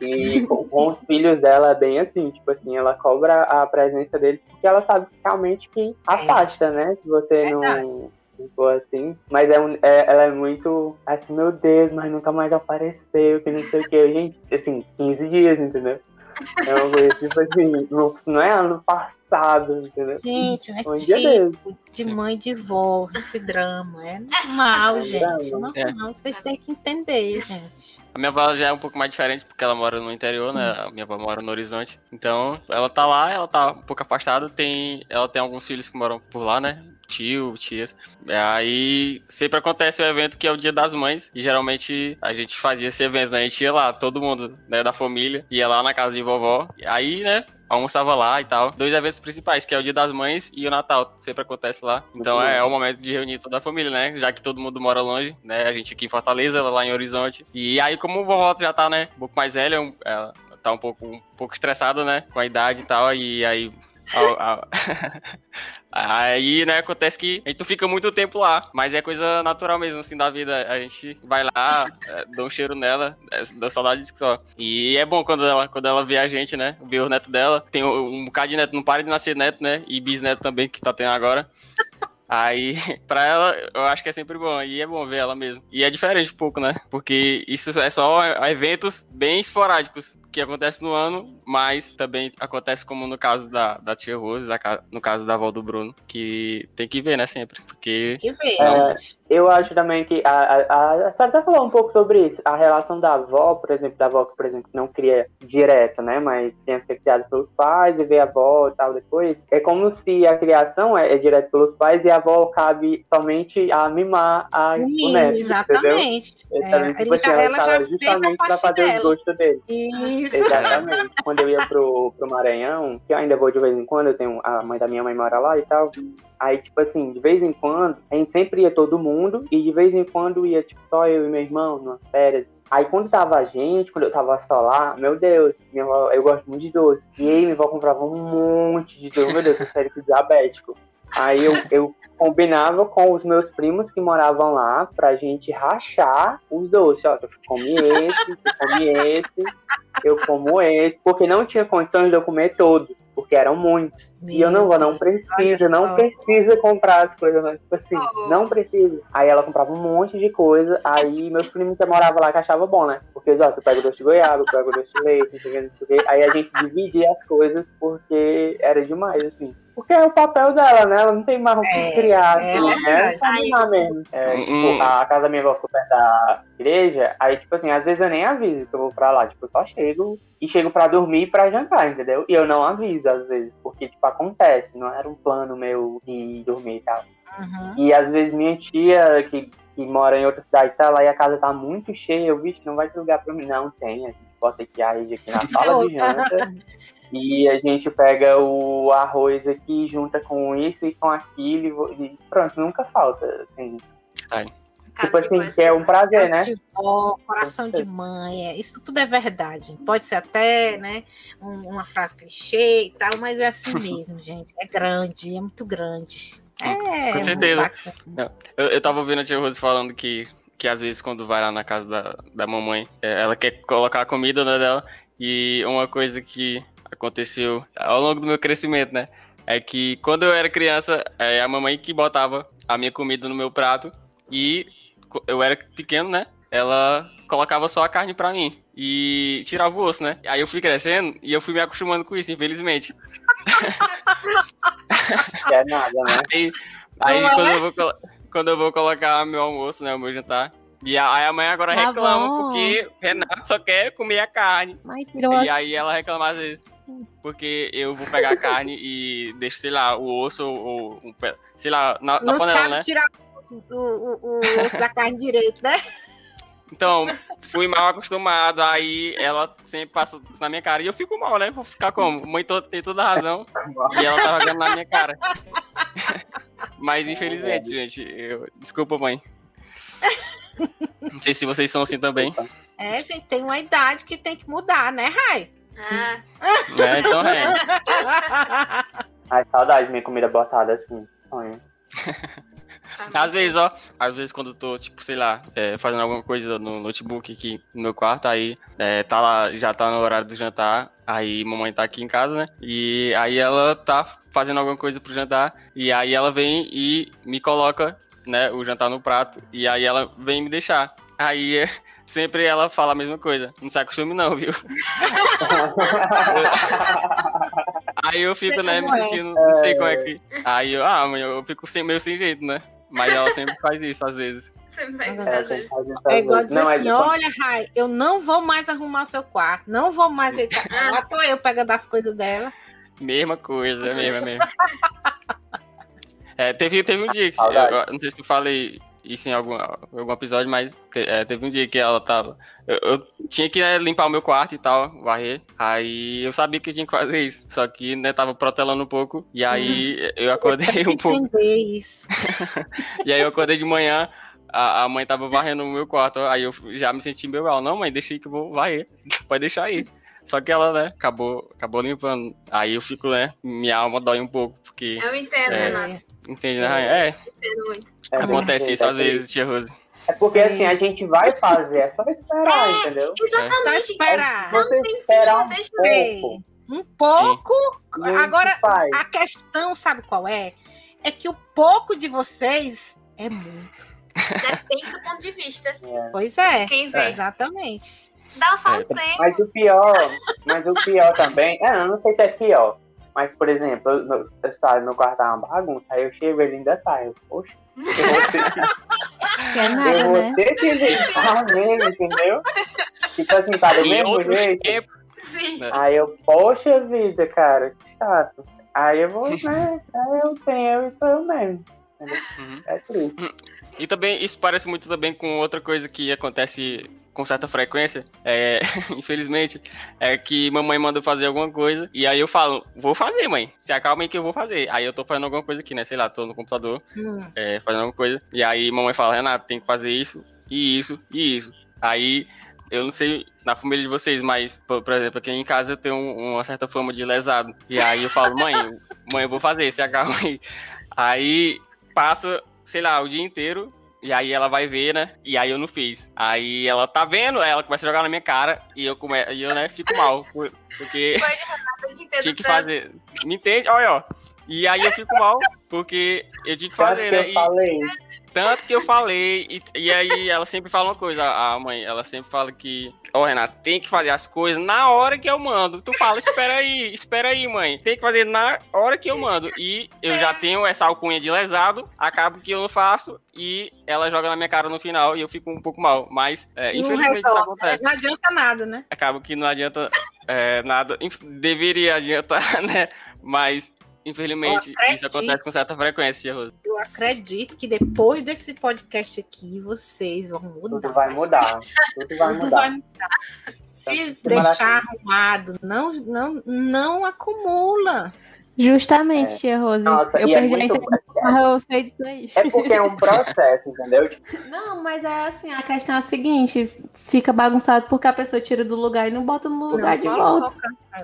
E com, com, os filhos dela é bem assim, tipo assim, ela cobra a presença deles porque ela sabe realmente que afasta, é. né? Se você não ficou assim. Mas é, um, é, ela é muito assim, meu Deus, mas nunca mais apareceu, que não sei o que. Gente, assim, 15 dias, entendeu? É uma coisa tipo assim, não, não é ano passado, entendeu? Gente, é um tipo de mãe de vó, esse drama. É normal, é gente. Não, é. não, vocês têm que entender, gente. A minha avó já é um pouco mais diferente, porque ela mora no interior, né? A minha avó mora no Horizonte. Então, ela tá lá, ela tá um pouco afastada. Tem, ela tem alguns filhos que moram por lá, né? Tio, tias. Aí sempre acontece o evento que é o Dia das Mães. E geralmente a gente fazia esse evento, né? A gente ia lá, todo mundo, né, da família, ia lá na casa de vovó. Aí, né, almoçava lá e tal. Dois eventos principais, que é o Dia das Mães e o Natal, sempre acontece lá. Então é, é, o momento de reunir toda a família, né? Já que todo mundo mora longe, né? A gente aqui em Fortaleza, lá em Horizonte. E aí, como o vovó já tá, né, um pouco mais velha, ela tá um pouco, um pouco estressada, né? Com a idade e tal, e aí <laughs> Aí, né, acontece que a gente fica muito tempo lá, mas é coisa natural mesmo, assim, da vida. A gente vai lá, é, dá um cheiro nela, é, dá saudade só. E é bom quando ela, quando ela vê a gente, né, vê o neto dela. Tem um, um bocado de neto, não para de nascer neto, né, e bisneto também, que tá tendo agora. Aí, <laughs> pra ela, eu acho que é sempre bom. E é bom ver ela mesmo. E é diferente um pouco, né? Porque isso é só eventos bem esporádicos que acontecem no ano, mas também acontece como no caso da, da tia Rose, da, no caso da avó do Bruno, que tem que ver, né, sempre. Porque. Tem que ver, é, Eu acho também que a, a, a Sarah falou um pouco sobre isso. A relação da avó, por exemplo, da avó que, por exemplo, não cria direto, né? Mas tem que ser criada pelos pais e ver a avó e tal depois. É como se a criação é, é direto pelos pais e a avó cabe somente a mimar a o neto, Exatamente. Entendeu? É, tipo assim, ela, ela já justamente para fazer dela. os dele. Isso. Exatamente. Quando eu ia pro, pro Maranhão, que eu ainda vou de vez em quando, eu tenho a mãe da minha mãe mora lá e tal. Aí, tipo assim, de vez em quando, a gente sempre ia todo mundo, e de vez em quando ia, tipo, só eu e meu irmão, nas férias. Aí quando tava a gente, quando eu tava só lá, meu Deus, minha avó, eu gosto muito de doce. E aí minha avó comprava um monte de doce, meu Deus, eu sério que diabético. Aí eu, eu combinava com os meus primos que moravam lá pra gente rachar os doces. Ó, tu come esse, tu come esse, eu como esse, porque não tinha condições de eu comer todos, porque eram muitos. Meu e eu não vou, não precisa, não precisa comprar as coisas, né? tipo assim, oh. não precisa. Aí ela comprava um monte de coisa, aí meus primos que moravam lá que achavam bom, né? Porque, ó, tu pega o doce de goiaba, tu pega o doce de leite, não sei o que, aí a gente dividia as coisas porque era demais, assim. Porque é o papel dela, né? Ela não tem mais o que é, criar, é, assim, né? Só mesmo. É, hum, tipo, hum. a casa da minha avó ficou perto da igreja, aí, tipo assim, às vezes eu nem aviso que eu vou pra lá. Tipo, eu só chego e chego pra dormir e pra jantar, entendeu? E eu não aviso, às vezes, porque, tipo, acontece. Não era um plano meu de dormir e tal. Uhum. E às vezes minha tia, que, que mora em outra cidade, tá lá e a casa tá muito cheia, eu, vixe, não vai ter lugar pra mim. Não, tem, a gente bota aqui a rede aqui na <laughs> sala de janta. E a gente pega o arroz aqui, junta com isso e com aquilo e pronto, nunca falta. Assim. Ai. Tipo assim, que é um prazer, né? De vó, coração de mãe, é, isso tudo é verdade. Pode ser até, né, uma frase clichê e tal, mas é assim <laughs> mesmo, gente. É grande, é muito grande. É, Com certeza. Eu, eu tava ouvindo a tia Rose falando que, que às vezes quando vai lá na casa da, da mamãe, é, ela quer colocar a comida né, dela, e uma coisa que aconteceu ao longo do meu crescimento, né? É que quando eu era criança, é a mamãe que botava a minha comida no meu prato e eu era pequeno, né? Ela colocava só a carne pra mim e tirava o osso, né? Aí eu fui crescendo e eu fui me acostumando com isso, infelizmente. <laughs> <laughs> É nada, né? Aí, aí quando, é? eu vou, quando eu vou colocar meu almoço, né? O meu jantar, e aí a mãe agora tá reclama bom. porque Renato só quer comer a carne. Mas, e aí ela reclama às vezes. Porque eu vou pegar a carne e deixo, sei lá, o osso ou, um, sei lá, na, na Não panela, sabe né? tirar o, o, o osso da carne direito, né? Então, fui mal acostumado, aí ela sempre passa na minha cara. E eu fico mal, né? Vou ficar como? Mãe tem toda a razão. E ela tá jogando na minha cara. <laughs> Mas infelizmente, gente, eu... desculpa, mãe. Não sei se vocês são assim também. É, gente, tem uma idade que tem que mudar, né, Rai? Ah, Né? Então é. <laughs> Ai, saudade de minha comida botada assim. Sonho. <laughs> <laughs> Às vezes, ó, às vezes quando eu tô, tipo, sei lá, é, fazendo alguma coisa no notebook aqui no meu quarto, aí é, tá lá, já tá no horário do jantar, aí mamãe tá aqui em casa, né? E aí ela tá fazendo alguma coisa pro jantar, e aí ela vem e me coloca, né, o jantar no prato, e aí ela vem me deixar. Aí é, <laughs> sempre ela fala a mesma coisa. Não se acostume não, viu? <laughs> Aí eu fico, Sei né, me é. sentindo, não sei como é que. Aí eu, ah, mãe, eu fico sem, meio sem jeito, né? Mas ela sempre faz isso, às vezes. Você vai É, É, isso É igual dizer Não, é assim, de- olha, Rai, eu não vou mais arrumar o seu quarto, não vou mais. <laughs> Lá tô eu pegando as coisas dela. Mesma coisa, é mesmo, é mesmo. É, teve, teve um dia que. Eu não sei se eu falei isso em algum, algum episódio, mas é, teve um dia que ela tava. Eu, eu tinha que né, limpar o meu quarto e tal, varrer. Aí eu sabia que eu tinha que fazer isso. Só que, né, tava protelando um pouco. E aí <laughs> eu acordei um pouco. Entender isso. <laughs> E aí eu acordei de manhã. A, a mãe tava varrendo o meu quarto, aí eu já me senti meio mal. Não, mãe, deixa aí que eu vou varrer. <laughs> Pode deixar aí. Só que ela, né, acabou, acabou limpando. Aí eu fico, né, minha alma dói um pouco, porque. Eu entendo, É. Renato. Entende, né? É, muito. é acontece isso às é vezes, tia Rose. É porque Sim. assim, a gente vai fazer, é só esperar, entendeu? Só Exatamente. esperar. Você tem esperar um pouco. Um pouco. gente Agora, a questão, sabe qual é? É que o pouco de vocês é muito. Depende do ponto de vista. <laughs> Pois é. Quem vê. Exatamente. Dá só um É. tempo. Mas o pior, mas o pior também, é, eu não sei se é pior, mas por exemplo, eu, meu, eu saio, meu quarto uma bagunça, aí eu chego ele ainda tá, eu, poxa, eu vou ter, Que é eu nada, vou né? ter que limpar mesmo, entendeu? Tipo assim, tá do mesmo jeito. tempos, Sim. né? Aí eu, poxa vida, cara, que chato. Aí eu vou, né, aí eu tenho eu sou eu mesmo. Uhum. É triste. E também, isso parece muito também com outra coisa que acontece com certa frequência, é, <laughs> infelizmente, é que mamãe manda fazer alguma coisa, e aí eu falo, vou fazer, mãe, se acalma aí que eu vou fazer. Aí eu tô fazendo alguma coisa aqui, né, sei lá, tô no computador, Hum. é, fazendo alguma coisa, e aí mamãe fala, Renato, tem que fazer isso, e isso, e isso. Aí, eu não sei na família de vocês, mas, por, exemplo, aqui em casa eu tenho um- uma certa fama de lesado, e aí eu falo, mãe, mãe, eu vou fazer, se acalma aí. Aí, passa, sei lá, o dia inteiro, e aí ela vai ver, né? E aí eu não fiz. Aí ela tá vendo, ela começa a jogar na minha cara e eu, come... e eu né, fico mal. por- Porque <laughs> tinha que fazer. Me entende? Olha, ó. E aí eu fico mal, porque eu tinha que fazer, que né? eu E falei, tanto que eu falei, e, e aí ela sempre fala uma coisa, a mãe, ela sempre fala que, ó, Renato, tem que fazer as coisas na hora que eu mando. Tu fala, espera aí, espera aí, mãe. Tem que fazer na hora que eu mando. E eu já tenho essa alcunha de lesado, acabo que eu não faço, e ela joga na minha cara no final, e eu fico um pouco mal. Mas, é, Não infelizmente, isso acontece. Não adianta nada, né? Acaba que não adianta é, nada. Deveria adiantar, <laughs> né? Mas, infelizmente, Eu isso acredito. acontece com certa frequência, Rosa. Eu acredito que depois desse podcast aqui, vocês vão mudar. tudo vai mudar. Tudo vai Tudo mudar. vai mudar. Se Que deixar arrumado, não, não, não acumula. Justamente, É. tia Rose. Nossa, eu é perdi a muito- internet, mas eu sei disso aí. É porque é um processo, entendeu? <laughs> Tipo, Não, mas é assim, a questão é a seguinte, fica bagunçado porque a pessoa tira do lugar e não bota no lugar Não de volta.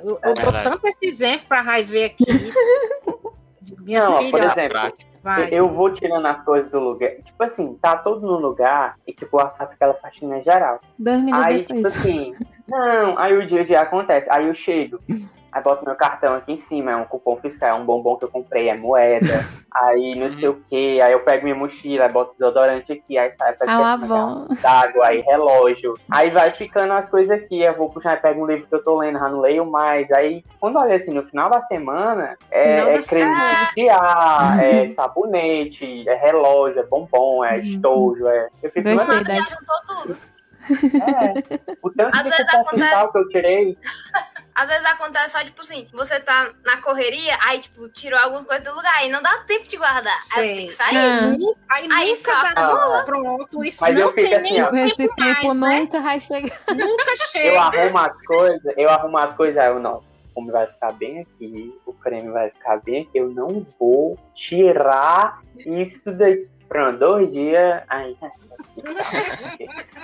Eu, eu dou verdade. tanto esse exemplo pra Rai ver aqui. <laughs> Minha não, filha, por exemplo, vai. eu vou tirando as coisas do lugar. Tipo assim, tá tudo no lugar e tipo, eu faço aquela faxina geral. Dois minutos Aí, tipo depois. assim, não, aí o dia a dia acontece. Aí eu chego, <laughs> aí boto meu cartão aqui em cima, é um cupom fiscal, é um bombom que eu comprei, é moeda. <laughs> aí não sei o que, aí eu pego minha mochila, boto desodorante aqui, aí sai, pego Ah, d'água, aí relógio. Aí vai ficando as coisas aqui, eu vou puxar, pego um livro que eu tô lendo, já não leio mais. Aí, quando olha assim, no final da semana, é, é creme de ar, é <laughs> sabonete, é relógio, é bombom, é estojo, é. Eu fico, Gostei. tudo. É. O tanto Às de vezes acontece. que eu tirei. <laughs> Às vezes acontece só, tipo assim, você tá na correria, aí, tipo, tirou algumas coisas do lugar e não dá tempo de guardar. Aí você tem que sair. Aí, Aí nunca só dá. Pronto, isso Mas não eu fico tem assim, nem ó. Esse tempo tempo mais, né? nunca vai chegar. Nunca Eu chega. arrumo as coisas, eu arrumo as coisas, aí eu não. O perfume vai ficar bem aqui, o creme vai ficar bem aqui. Eu não vou tirar isso daqui. Pronto, dois dias, aí.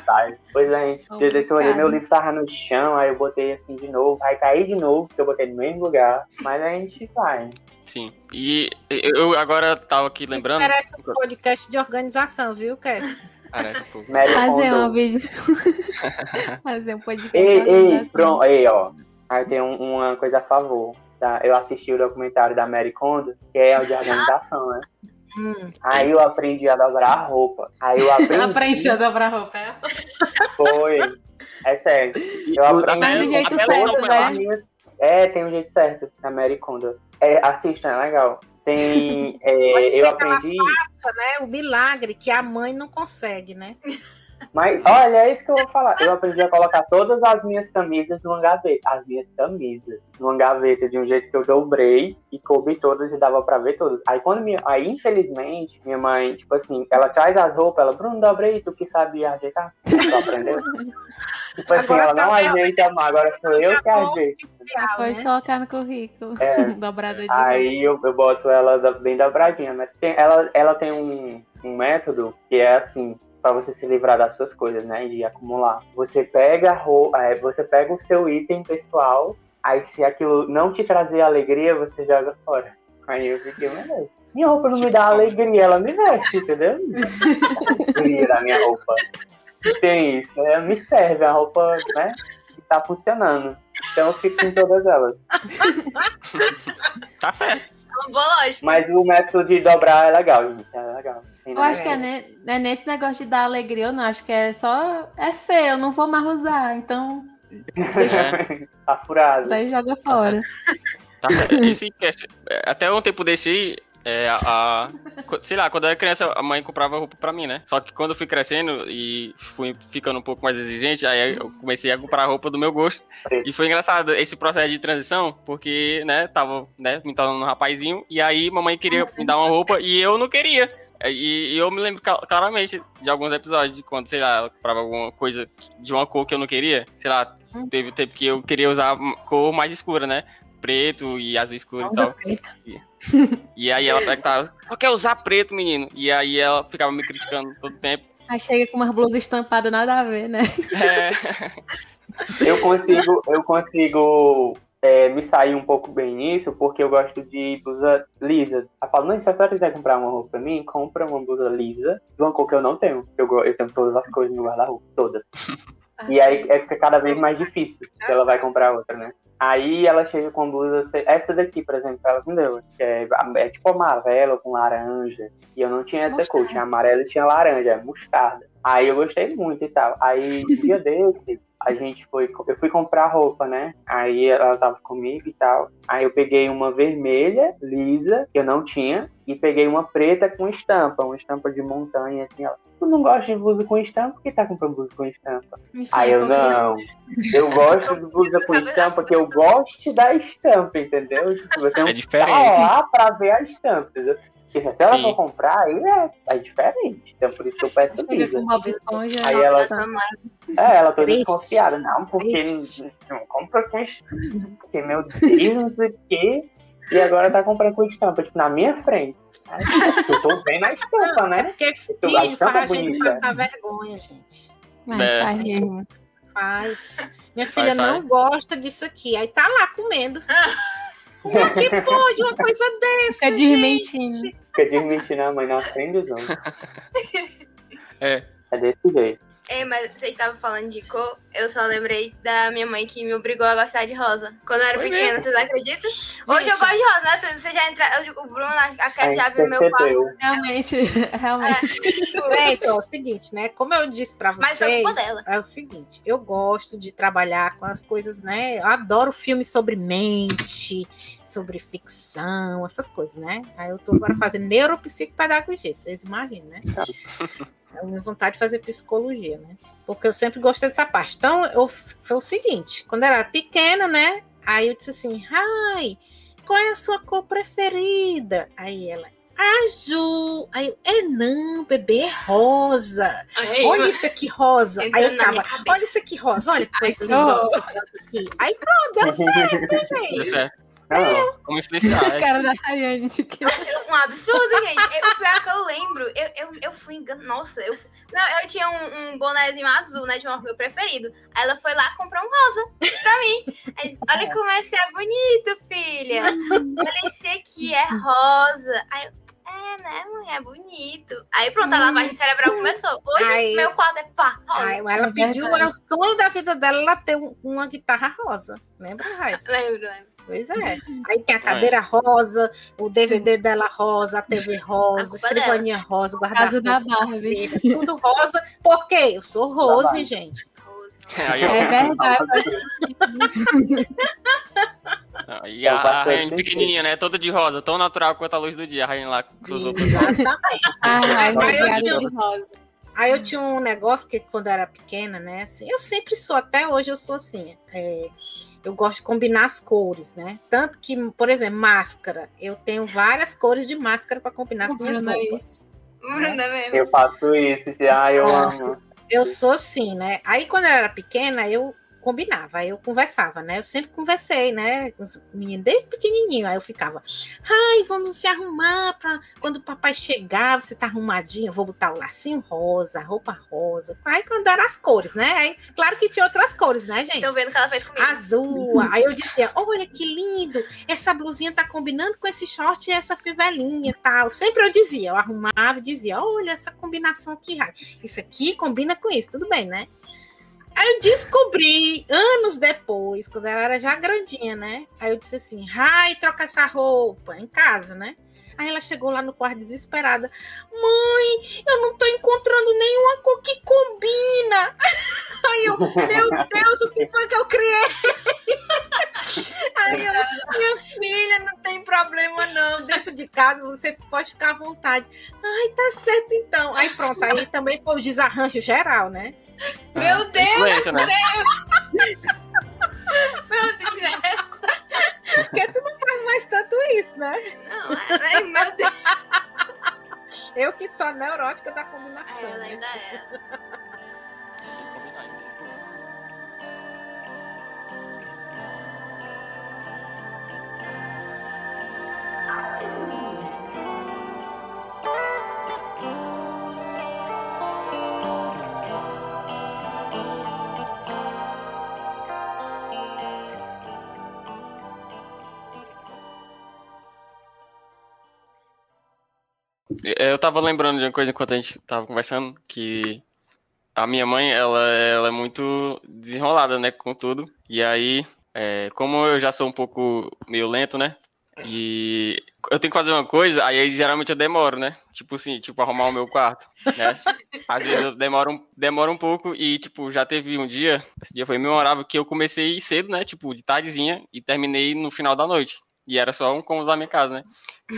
tá, depois a gente. Depois eu olhei, meu livro tava no chão, aí eu botei assim de novo, aí caí de novo, porque eu botei no mesmo lugar. Mas a gente vai. Sim. E eu agora tava aqui lembrando. Isso parece um podcast de organização, viu, Cass? Parece. Mary Fazer um vídeo. <laughs> Fazer um podcast. Ei, ei, pronto, aí, ó. Aí tem um- uma coisa a favor. Tá? Eu assisti o documentário da Mary Kondo, que é o de <laughs> organização, né? Hum. Aí eu aprendi a dobrar a roupa. Aí eu <laughs> aprendi. Aprendi a dobrar roupa. é? Foi. É sério. Eu aprendi. Mas do jeito certo, né? as minhas- É, tem um jeito certo na Mary Kondo. É, assistam, é legal. Tem. <laughs> é, Pode ser eu que ela aprendi. Faça, né? O milagre que a mãe não consegue, né? Mas olha, é isso que eu vou falar. Eu aprendi a colocar todas as minhas camisas numa gaveta. As minhas camisas numa gaveta de um jeito que eu dobrei e coube todas e dava pra ver todas. Aí quando minha. Aí, infelizmente, minha mãe, tipo assim, ela traz as roupas, ela, Bruno, dobrei, tu que sabia ajeitar? Tu aprendeu? <laughs> tipo assim, Agora ela tá não ajeita, mas agora sou eu que ajeito. Oficial, Pode né? colocar no currículo. É. <laughs> Dobrada de Aí eu, eu boto ela bem dobradinha. Mas tem- ela, ela tem um, um método que é assim, para você se livrar das suas coisas, né? De acumular. Você pega a roupa, é, você pega o seu item pessoal, aí se aquilo não te trazer alegria, você joga fora. Aí eu fiquei, meu Deus. Minha roupa não me Tipo, dá alegria, ela me veste, entendeu? da minha roupa. E tem isso, é, me serve a roupa, né? Que tá funcionando. Então eu fico com todas elas. Tá certo. É uma boa lógica. Mas o método de dobrar é legal, gente. É legal. Eu acho que é, ne- é nesse negócio de dar alegria, eu não acho que é só. É feio, eu não vou mais usar. Então, É. <laughs> tá furado. daí joga fora. Tá certo. Esse é, até um tempo desse, é, a, a- sei lá, quando eu era criança, a mãe comprava roupa pra mim, né? Só que quando eu fui crescendo e fui ficando um pouco mais exigente, aí eu comecei a comprar roupa do meu gosto. E foi engraçado esse processo de transição, porque, né, tava, né, me tornando um rapazinho, e aí mamãe queria me dar uma roupa e eu não queria. E, e eu me lembro cla- claramente de alguns episódios de quando, sei lá, ela comprava alguma coisa de uma cor que eu não queria. Sei lá, teve tempo que eu queria usar cor mais escura, né? Preto e azul escuro e tal. E aí ela perguntava, só quer usar preto, menino? E aí ela ficava me criticando todo tempo. Aí chega com umas blusas estampadas, nada a ver, né? É, Eu consigo, eu consigo é, me sair um pouco bem nisso, porque eu gosto de blusa lisa. Ela fala, não, se a senhora quiser comprar uma roupa pra mim, compra uma blusa lisa de uma cor que eu não tenho. Eu, eu tenho todas as cores no guarda-roupa, todas. <laughs> E aí é, fica cada vez mais difícil que ela vai comprar outra, né? Aí ela chega com blusa, essa daqui, por exemplo, ela me deu, que é, é tipo amarelo com laranja. E eu não tinha essa cor, tinha amarelo e tinha laranja, é mostarda. Aí eu gostei muito e tal. Aí, dia <laughs> desse, a gente foi, eu fui comprar roupa, né? Aí ela tava comigo e tal. Aí eu peguei uma vermelha, lisa, que eu não tinha, e peguei uma preta com estampa, uma estampa de montanha, assim, ela. Tu não gosta de blusa com estampa? Por que tá comprando blusa com estampa? Enfim, Aí eu não. Eu gosto de blusa com estampa, que eu gosto da estampa, entendeu? Tipo, você é diferente. tá lá pra ver a estampa, entendeu? Porque se ela Sim. for comprar, aí é, é diferente. Então por isso que eu peço lisa. Aí ela- nossa, É, ela toda desconfiada. Não, porque não, não compra com estampa. Porque, meu Deus, não sei o quê. E agora tá comprando com estampa, tipo, na minha frente. Eu tô vendo a estampa, É né? porque a filho estampa faz a gente bonita. passar vergonha, gente. Mas É. faz mesmo. Faz. Minha Faz, filha não faz. gosta disso aqui. Aí tá lá comendo. <laughs> Como é que pode uma coisa dessa? Fica desmentindo. Fica desmentindo a mãe na frente dos homens. É. É desse jeito. Ei, mas vocês estavam falando de cor, eu só lembrei da minha mãe que me obrigou a gostar de rosa. Quando eu era Foi pequena, mesmo? vocês acreditam? Hoje eu gosto de rosa, né? Vocês já entraram. O Bruno, a A Kézia já viu meu quarto. Realmente, <laughs> realmente. Gente, ó, é o seguinte, né? Como eu disse pra Mas vocês, culpa dela. é o seguinte, eu gosto de trabalhar com as coisas, né? Eu adoro filmes sobre mente, sobre ficção, essas coisas, né? Aí eu tô agora fazendo neuropsicopedagogia, vocês imaginam, né? É a minha vontade de fazer psicologia, né? Porque eu sempre gostei dessa parte. Então, eu, foi o seguinte, quando eu era pequena, né? Aí eu disse assim, ai, qual é a sua cor preferida? Aí ela, azul. Aí eu, é não, bebê, é rosa. Ai, Olha isso aqui, rosa. Aí eu cabeça. olha isso aqui, rosa. Olha que coisa linda. Aí pronto, deu <laughs> certo, gente. Não. Como influenciar. A é. cara da Rayane. de que- Um absurdo, gente. Eu, o pior que eu lembro, eu, eu, eu fui enganada. Nossa, eu. Não, eu tinha um, um bonézinho azul, né? De um meu preferido. Aí ela foi lá comprar um rosa pra mim. Aí, olha como esse é bonito, filha. Olha, esse aqui é rosa. Aí eu, é, né, mãe? É bonito. Aí pronto, a lavagem cerebral começou. Hoje, Aí- meu quarto é pá, rosa. Ai, ela É pediu, é o sonho da vida dela ela ter um- uma guitarra rosa. Lembra, Rai? Lembro, lembro. Pois é. Aí tem a cadeira rosa, o DVD dela rosa, a TV rosa, A culpa escrivaninha rosa, Casa da guarda-roupa, Barbie. tudo rosa. Por quê? Eu sou Rose, gente. Ó, É verdade. E <laughs> a, faz a sentido. pequenininha, né? Toda de rosa, tão natural quanto a luz do dia. A Rayane lá com suas roupas. Exatamente. Ai, Aí eu tinha- de rosa. Aí eu tinha um negócio que quando eu era pequena, né? Assim, eu sempre sou, até hoje eu sou assim. é, eu gosto de combinar as cores, né? Tanto que, por exemplo, máscara. Eu tenho várias cores de máscara para combinar com minhas Bruna, roupas. Bruna mesmo. Eu faço isso, ah, eu Ah. amo. Eu sou assim, né? Aí quando eu era pequena, eu combinava, aí eu conversava, né? Eu sempre conversei, né? Com os meninos desde pequenininho. Aí eu ficava, ai, vamos se arrumar para quando o papai chegar, você tá arrumadinho, eu vou botar o lacinho rosa, roupa rosa. Aí quando eram as cores, né? Aí, claro que tinha outras cores, né, gente? Tô vendo o que ela fez comigo. Azul. <laughs> Aí eu dizia, olha que lindo, essa blusinha tá combinando com esse short e essa fivelinha e tal. Sempre eu dizia, eu arrumava e dizia, olha essa combinação aqui. Isso aqui combina com isso, tudo bem, né? Aí eu descobri, anos depois, quando ela era já grandinha, né? Aí eu disse assim, Rai, troca essa roupa em casa, né? Aí ela chegou lá no quarto desesperada. Mãe, eu não tô encontrando nenhuma cor que combina. <laughs> Aí eu, meu Deus, o que foi que eu criei? <laughs> Aí eu, minha filha, não tem problema não. Dentro de casa você pode ficar à vontade. Ai, tá certo então. Aí pronto, aí também foi o desarranjo geral, né? Meu Deus, Influência, né? meu Deus. Porque tu não faz mais tanto isso, né? Não, é, é, meu Deus. Eu que sou a neurótica da combinação. Ela né? ainda é. Eu tava lembrando de uma coisa enquanto a gente tava conversando, que a minha mãe, ela, ela é muito desenrolada, né, com tudo. E aí, é, como eu já sou um pouco meio lento, né, e eu tenho que fazer uma coisa, aí geralmente eu demoro, né, tipo assim, tipo arrumar o meu quarto, né. <laughs> Às vezes eu demoro um, demoro um pouco e, tipo, já teve um dia, esse dia foi memorável, que eu comecei cedo, né, tipo, de tardezinha e terminei no final da noite. E era só um cômodo da minha casa, né.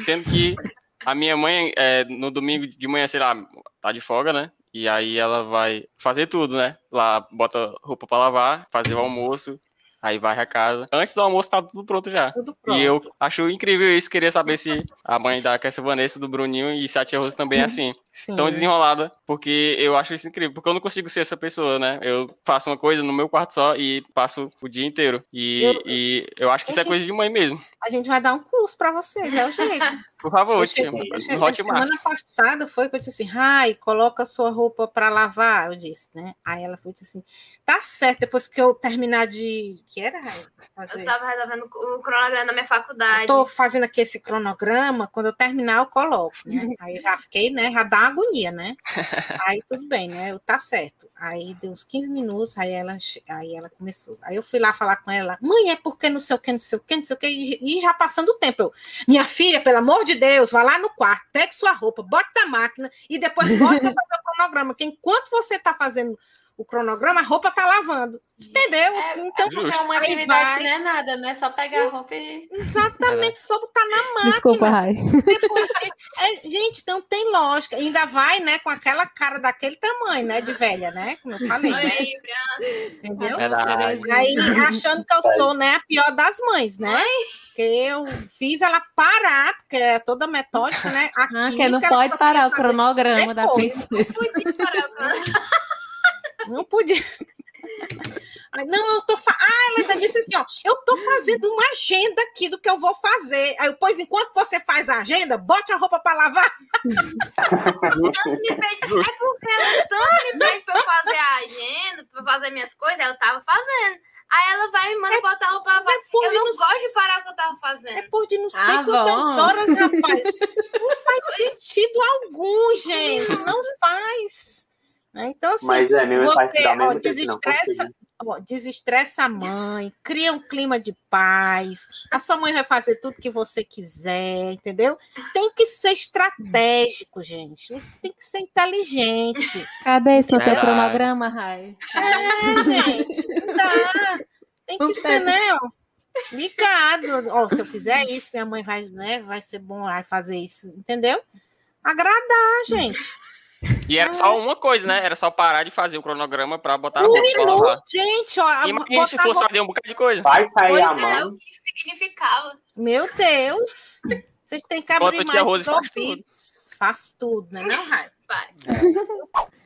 Sendo que a minha mãe, é, no domingo de manhã, sei lá, tá de folga, né? E aí ela vai fazer tudo, né? Lá bota roupa pra lavar, fazer o almoço, aí vai a casa. Antes do almoço tá tudo pronto já. Tudo pronto. E eu acho incrível isso, queria saber se a mãe da Cassia Vanessa, do Bruninho e se a tia Rose também é assim. Sim. Tão desenrolada, porque eu acho isso incrível, porque eu não consigo ser essa pessoa, né? Eu faço uma coisa no meu quarto só e passo o dia inteiro. E Eu- e eu acho que isso é coisa de mãe mesmo. A gente vai dar um curso para você, é o jeito. <laughs> Por favor, Eu cheguei- eu cheguei- semana passada foi que eu disse assim, Rai, coloca sua roupa para lavar, eu disse, né? Aí ela foi disse assim, tá certo, depois que eu terminar de... que era, Rai? Fazer... Eu tava resolvendo o cronograma da minha faculdade. Eu tô fazendo aqui esse cronograma, quando eu terminar eu coloco, né? Aí já fiquei, né? Já dá uma agonia, né? <laughs> Aí tudo bem, né? Eu, tá certo. Aí deu uns 15 minutos, aí ela, aí ela começou. Aí eu fui lá falar com ela, mãe, é porque não sei o que, não sei o que, não sei o que, e já passando o tempo. Eu, minha filha, pelo amor de Deus, vá lá no quarto, pegue sua roupa, bote na máquina e depois volte para fazer o cronograma. Que enquanto você tá fazendo o cronograma, a roupa tá lavando. Entendeu? Assim, então. É uma atividade vai. que não é nada, né? Só pegar a roupa e. exatamente, só botar na <laughs> máquina. Desculpa, Rai. Depois que- é, gente, não tem lógica. Ainda vai, né, com aquela cara daquele tamanho, né, de velha, né? Como eu falei, Oi. Entendeu? Verdade. Aí achando que eu sou, né, a pior das mães, né? Porque eu fiz ela parar, porque é toda metódica, né? Ah, Aquilo que não que pode parar o cronograma da depois. princesa. Para o cronograma. Não podia. Aí, não, eu tô. Fa... Ah, ela ainda disse assim: ó, eu tô fazendo uma agenda aqui do que eu vou fazer. Aí, pois enquanto você faz a agenda, bote a roupa para lavar. Pede- É porque ela tanto me pede pra eu fazer a agenda, pra eu fazer minhas coisas, eu tava fazendo. Aí ela vai e me manda botar a roupa pra lavar. por Eu não gosto de parar o que eu tava É fazendo. por de não sei Ah, quantas bom. horas, rapaz. Não faz <laughs> sentido algum, gente. Não faz. Né? Então, assim, Mas é, você, ó, desestressa, ó, desestressa a mãe, cria um clima de paz. A sua mãe vai fazer tudo que você quiser, entendeu? Tem que ser estratégico, gente. Você tem que ser inteligente. Cadê esse teu cronograma, Rai? É, gente. Dá. Tem que Não ser, pede. né? Ó, ligado. Ó, se eu fizer isso, minha mãe vai, né, vai ser bom, vai fazer isso, entendeu? Agradar, gente. E era só uma coisa, né? Era só parar de fazer o cronograma pra botar a Um roupa pra lavar. minuto, gente, ó. Imagina se fosse roupa- fazer um bocado de coisa. Vai sair Pois a é, É mão. o que significava. Meu Deus! Vocês têm que abrir mais os faz ouvidos. Faz tudo, né, não, Raio? <laughs> Vai.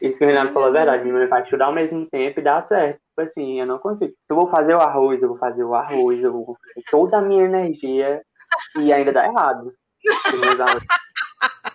Isso que o Renato falou é verdade. Minha mãe faz tudo ao mesmo tempo e dá certo. Tipo assim, eu não consigo. Se eu vou fazer o arroz, eu vou fazer o arroz, eu vou fazer toda a minha energia e ainda dá errado.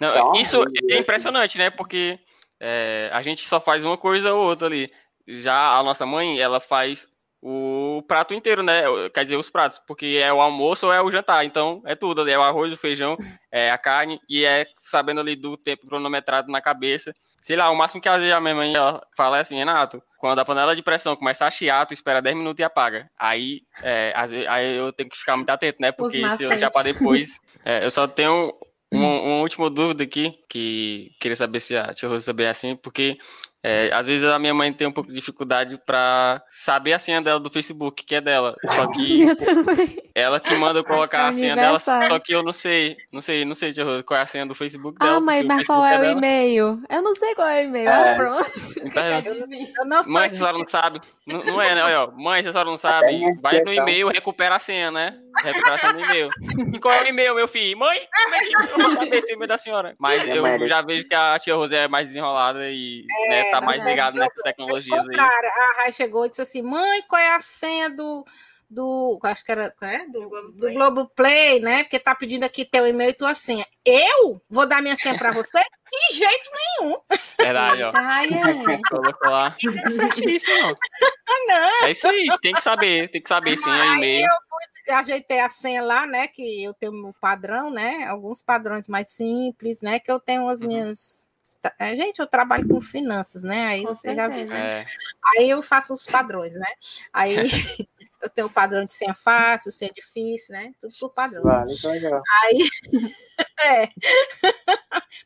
Não, Tá isso é assim. impressionante, né? Porque é, a gente só faz uma coisa ou outra ali. Já a nossa mãe, ela faz o prato inteiro, né? Quer dizer, os pratos, porque é o almoço ou é o jantar. Então, é tudo ali. É o arroz, o feijão, é a carne e é sabendo ali do tempo cronometrado na cabeça. Sei lá, o máximo que às vezes a minha mãe ela fala é assim, Renato, quando a panela de pressão começar a chiar, tu espera 10 minutos e apaga. Aí, é, aí eu tenho que ficar muito atento, né? Porque se eu deixar pra depois... <laughs> é, eu só tenho uma, uma última dúvida aqui, que queria saber se a tia Rosa também é assim, porque é, às vezes a minha mãe tem um pouco de dificuldade pra saber a senha dela do Facebook, que é dela. Só que <laughs> Eu também. ela que manda eu colocar a é senha dela, só que eu não sei, não sei, não sei, qual é a senha do Facebook dela. Ah, mãe, mas qual Facebook é o e-mail? Eu não sei qual é o e-mail. É. Ah, pronto. <laughs> Então, Eu não Mãe, se a senhora não sabe. Não, não é, né? Olha, ó, mãe, se a senhora não sabe, vai no e-mail, recupera a senha, né? Recupera a senha no e-mail. E qual é o e-mail, meu filho? Mãe, como é que eu vou saber esse e-mail da senhora? Mas É, eu já vejo que a tia Rosé é mais desenrolada e né, tá mais é, ligada é, nessas tecnologias aí. Contrário, a Rai chegou e disse assim: mãe, qual é a senha do. Do, acho que era qual é? do, Globoplay. do Globoplay, né? Porque tá pedindo aqui teu e-mail e tua senha. Eu vou dar minha senha para você? De jeito nenhum. Verdade, ó. Ai, é. Colocou lá. <laughs> Não. É isso aí, tem que saber, tem que saber senha, Aí e-mail. eu ajeitei a senha lá, né? Que eu tenho meu padrão, né? Alguns padrões mais simples, né? Que eu tenho as Uhum. minhas. É, gente, eu trabalho com finanças, né? Aí Com você já viu. certeza. É, Aí eu faço os padrões, né? Aí <laughs> eu tenho o padrão de senha fácil, senha difícil, né? Tudo por padrão. Vale, que legal. Aí, <laughs> é.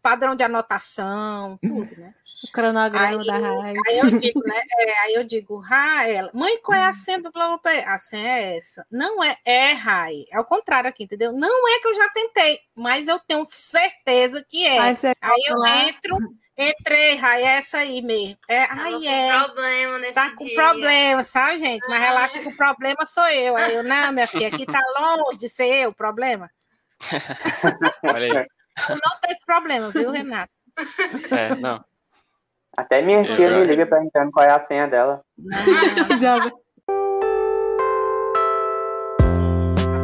padrão de anotação, tudo, né? O cronograma Aí- da Rai. Aí eu digo, né? é, aí eu digo, Raela, mãe, qual é a senha do Globoplay? A senha é essa. Não é, é, Rai. É o contrário aqui, entendeu? Não é que eu já tentei, mas eu tenho certeza que é. Aí você Aí eu lá. entro, entrei, Rai, é essa aí mesmo. É, ai, com é. problema nesse Tá com dia. problema, sabe, gente? Mas relaxa que o problema sou eu. Aí eu, não, minha filha, aqui tá longe de ser eu o problema. <laughs> olha aí. Eu não tenho esse problema, viu, Renato? É, não. Até minha tia me liga perguntando qual é a senha dela. <laughs>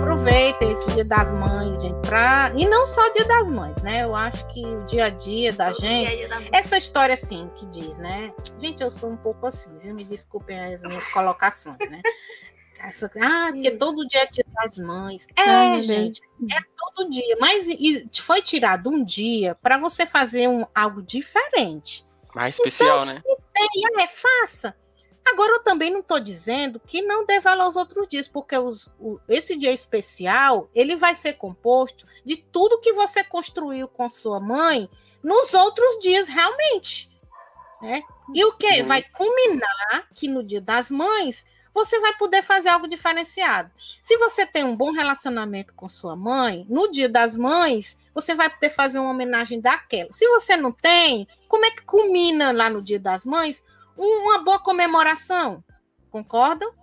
Aproveitem esse dia das mães, gente, pra... E não só o dia das mães, né? Eu acho que o dia a dia da Todo gente... dia da- Essa história, assim, que diz, né? Gente, eu sou um pouco assim, viu? Me desculpem as minhas colocações, né? Essa- ah, porque todo dia é dia das mães. É, Ai, gente, é todo dia. Mas e- foi tirado um dia para você fazer um, algo diferente. Mais especial, né? E é, faça. Agora, eu também não estou dizendo que não dê valor aos outros dias, porque os- o- esse dia especial, ele vai ser composto de tudo que você construiu com sua mãe nos outros dias, realmente. Né? E o que? Uhum. Vai culminar que no dia das mães, você vai poder fazer algo diferenciado. Se você tem um bom relacionamento com sua mãe, no dia das mães, você vai poder fazer uma homenagem daquela. Se você não tem, como é que culmina lá no dia das mães um- uma boa comemoração? Concordam?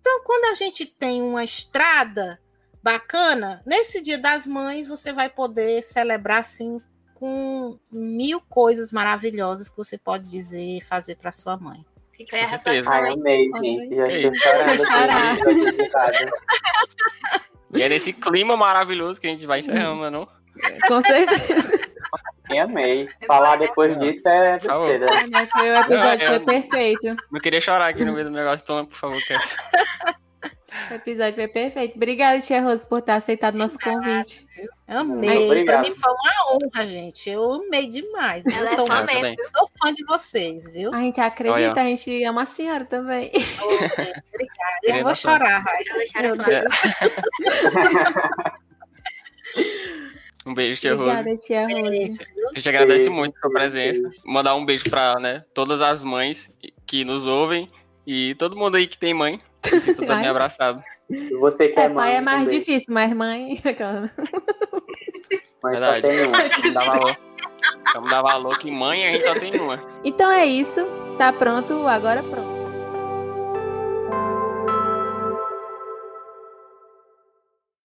Então, quando a gente tem uma estrada bacana, nesse dia das mães você vai poder celebrar assim com mil coisas maravilhosas que você pode dizer e fazer para sua mãe. Fica aí a Com certeza. reflexão Ai, amei, gente. Já estou chorando. E é nesse clima maravilhoso que a gente vai encerrando, né, não? Com certeza. Amei. Falar depois disso é besteira. Foi, o episódio Não, foi é- perfeito. Não queria chorar aqui no meio do negócio, então, por favor, quer. O episódio foi perfeito. Obrigada, Tia Rose, por ter aceitado nosso convite. Amei. Pra mim foi uma honra, gente. Eu amei demais. Ela é Então, fã Eu mesmo. eu sou fã de vocês, viu? A gente acredita, Olha. a gente ama a senhora também. Obrigada. Eu vou chorar, Rai. Ela chora Meu fã. <laughs> Um beijo, tia Rose. Obrigada, Tia Rose. A gente agradece muito a sua presença. Mandar um beijo pra né, todas as mães que nos ouvem e todo mundo aí que tem mãe. Se sinta também abraçado. Se você quer É, pai é mãe mais também, difícil, mas mãe. Mas só Verdade. tem uma. Vamos dar valor. Vamos dar valor que mãe a gente só tem uma. Então é isso. Tá pronto, agora pronto.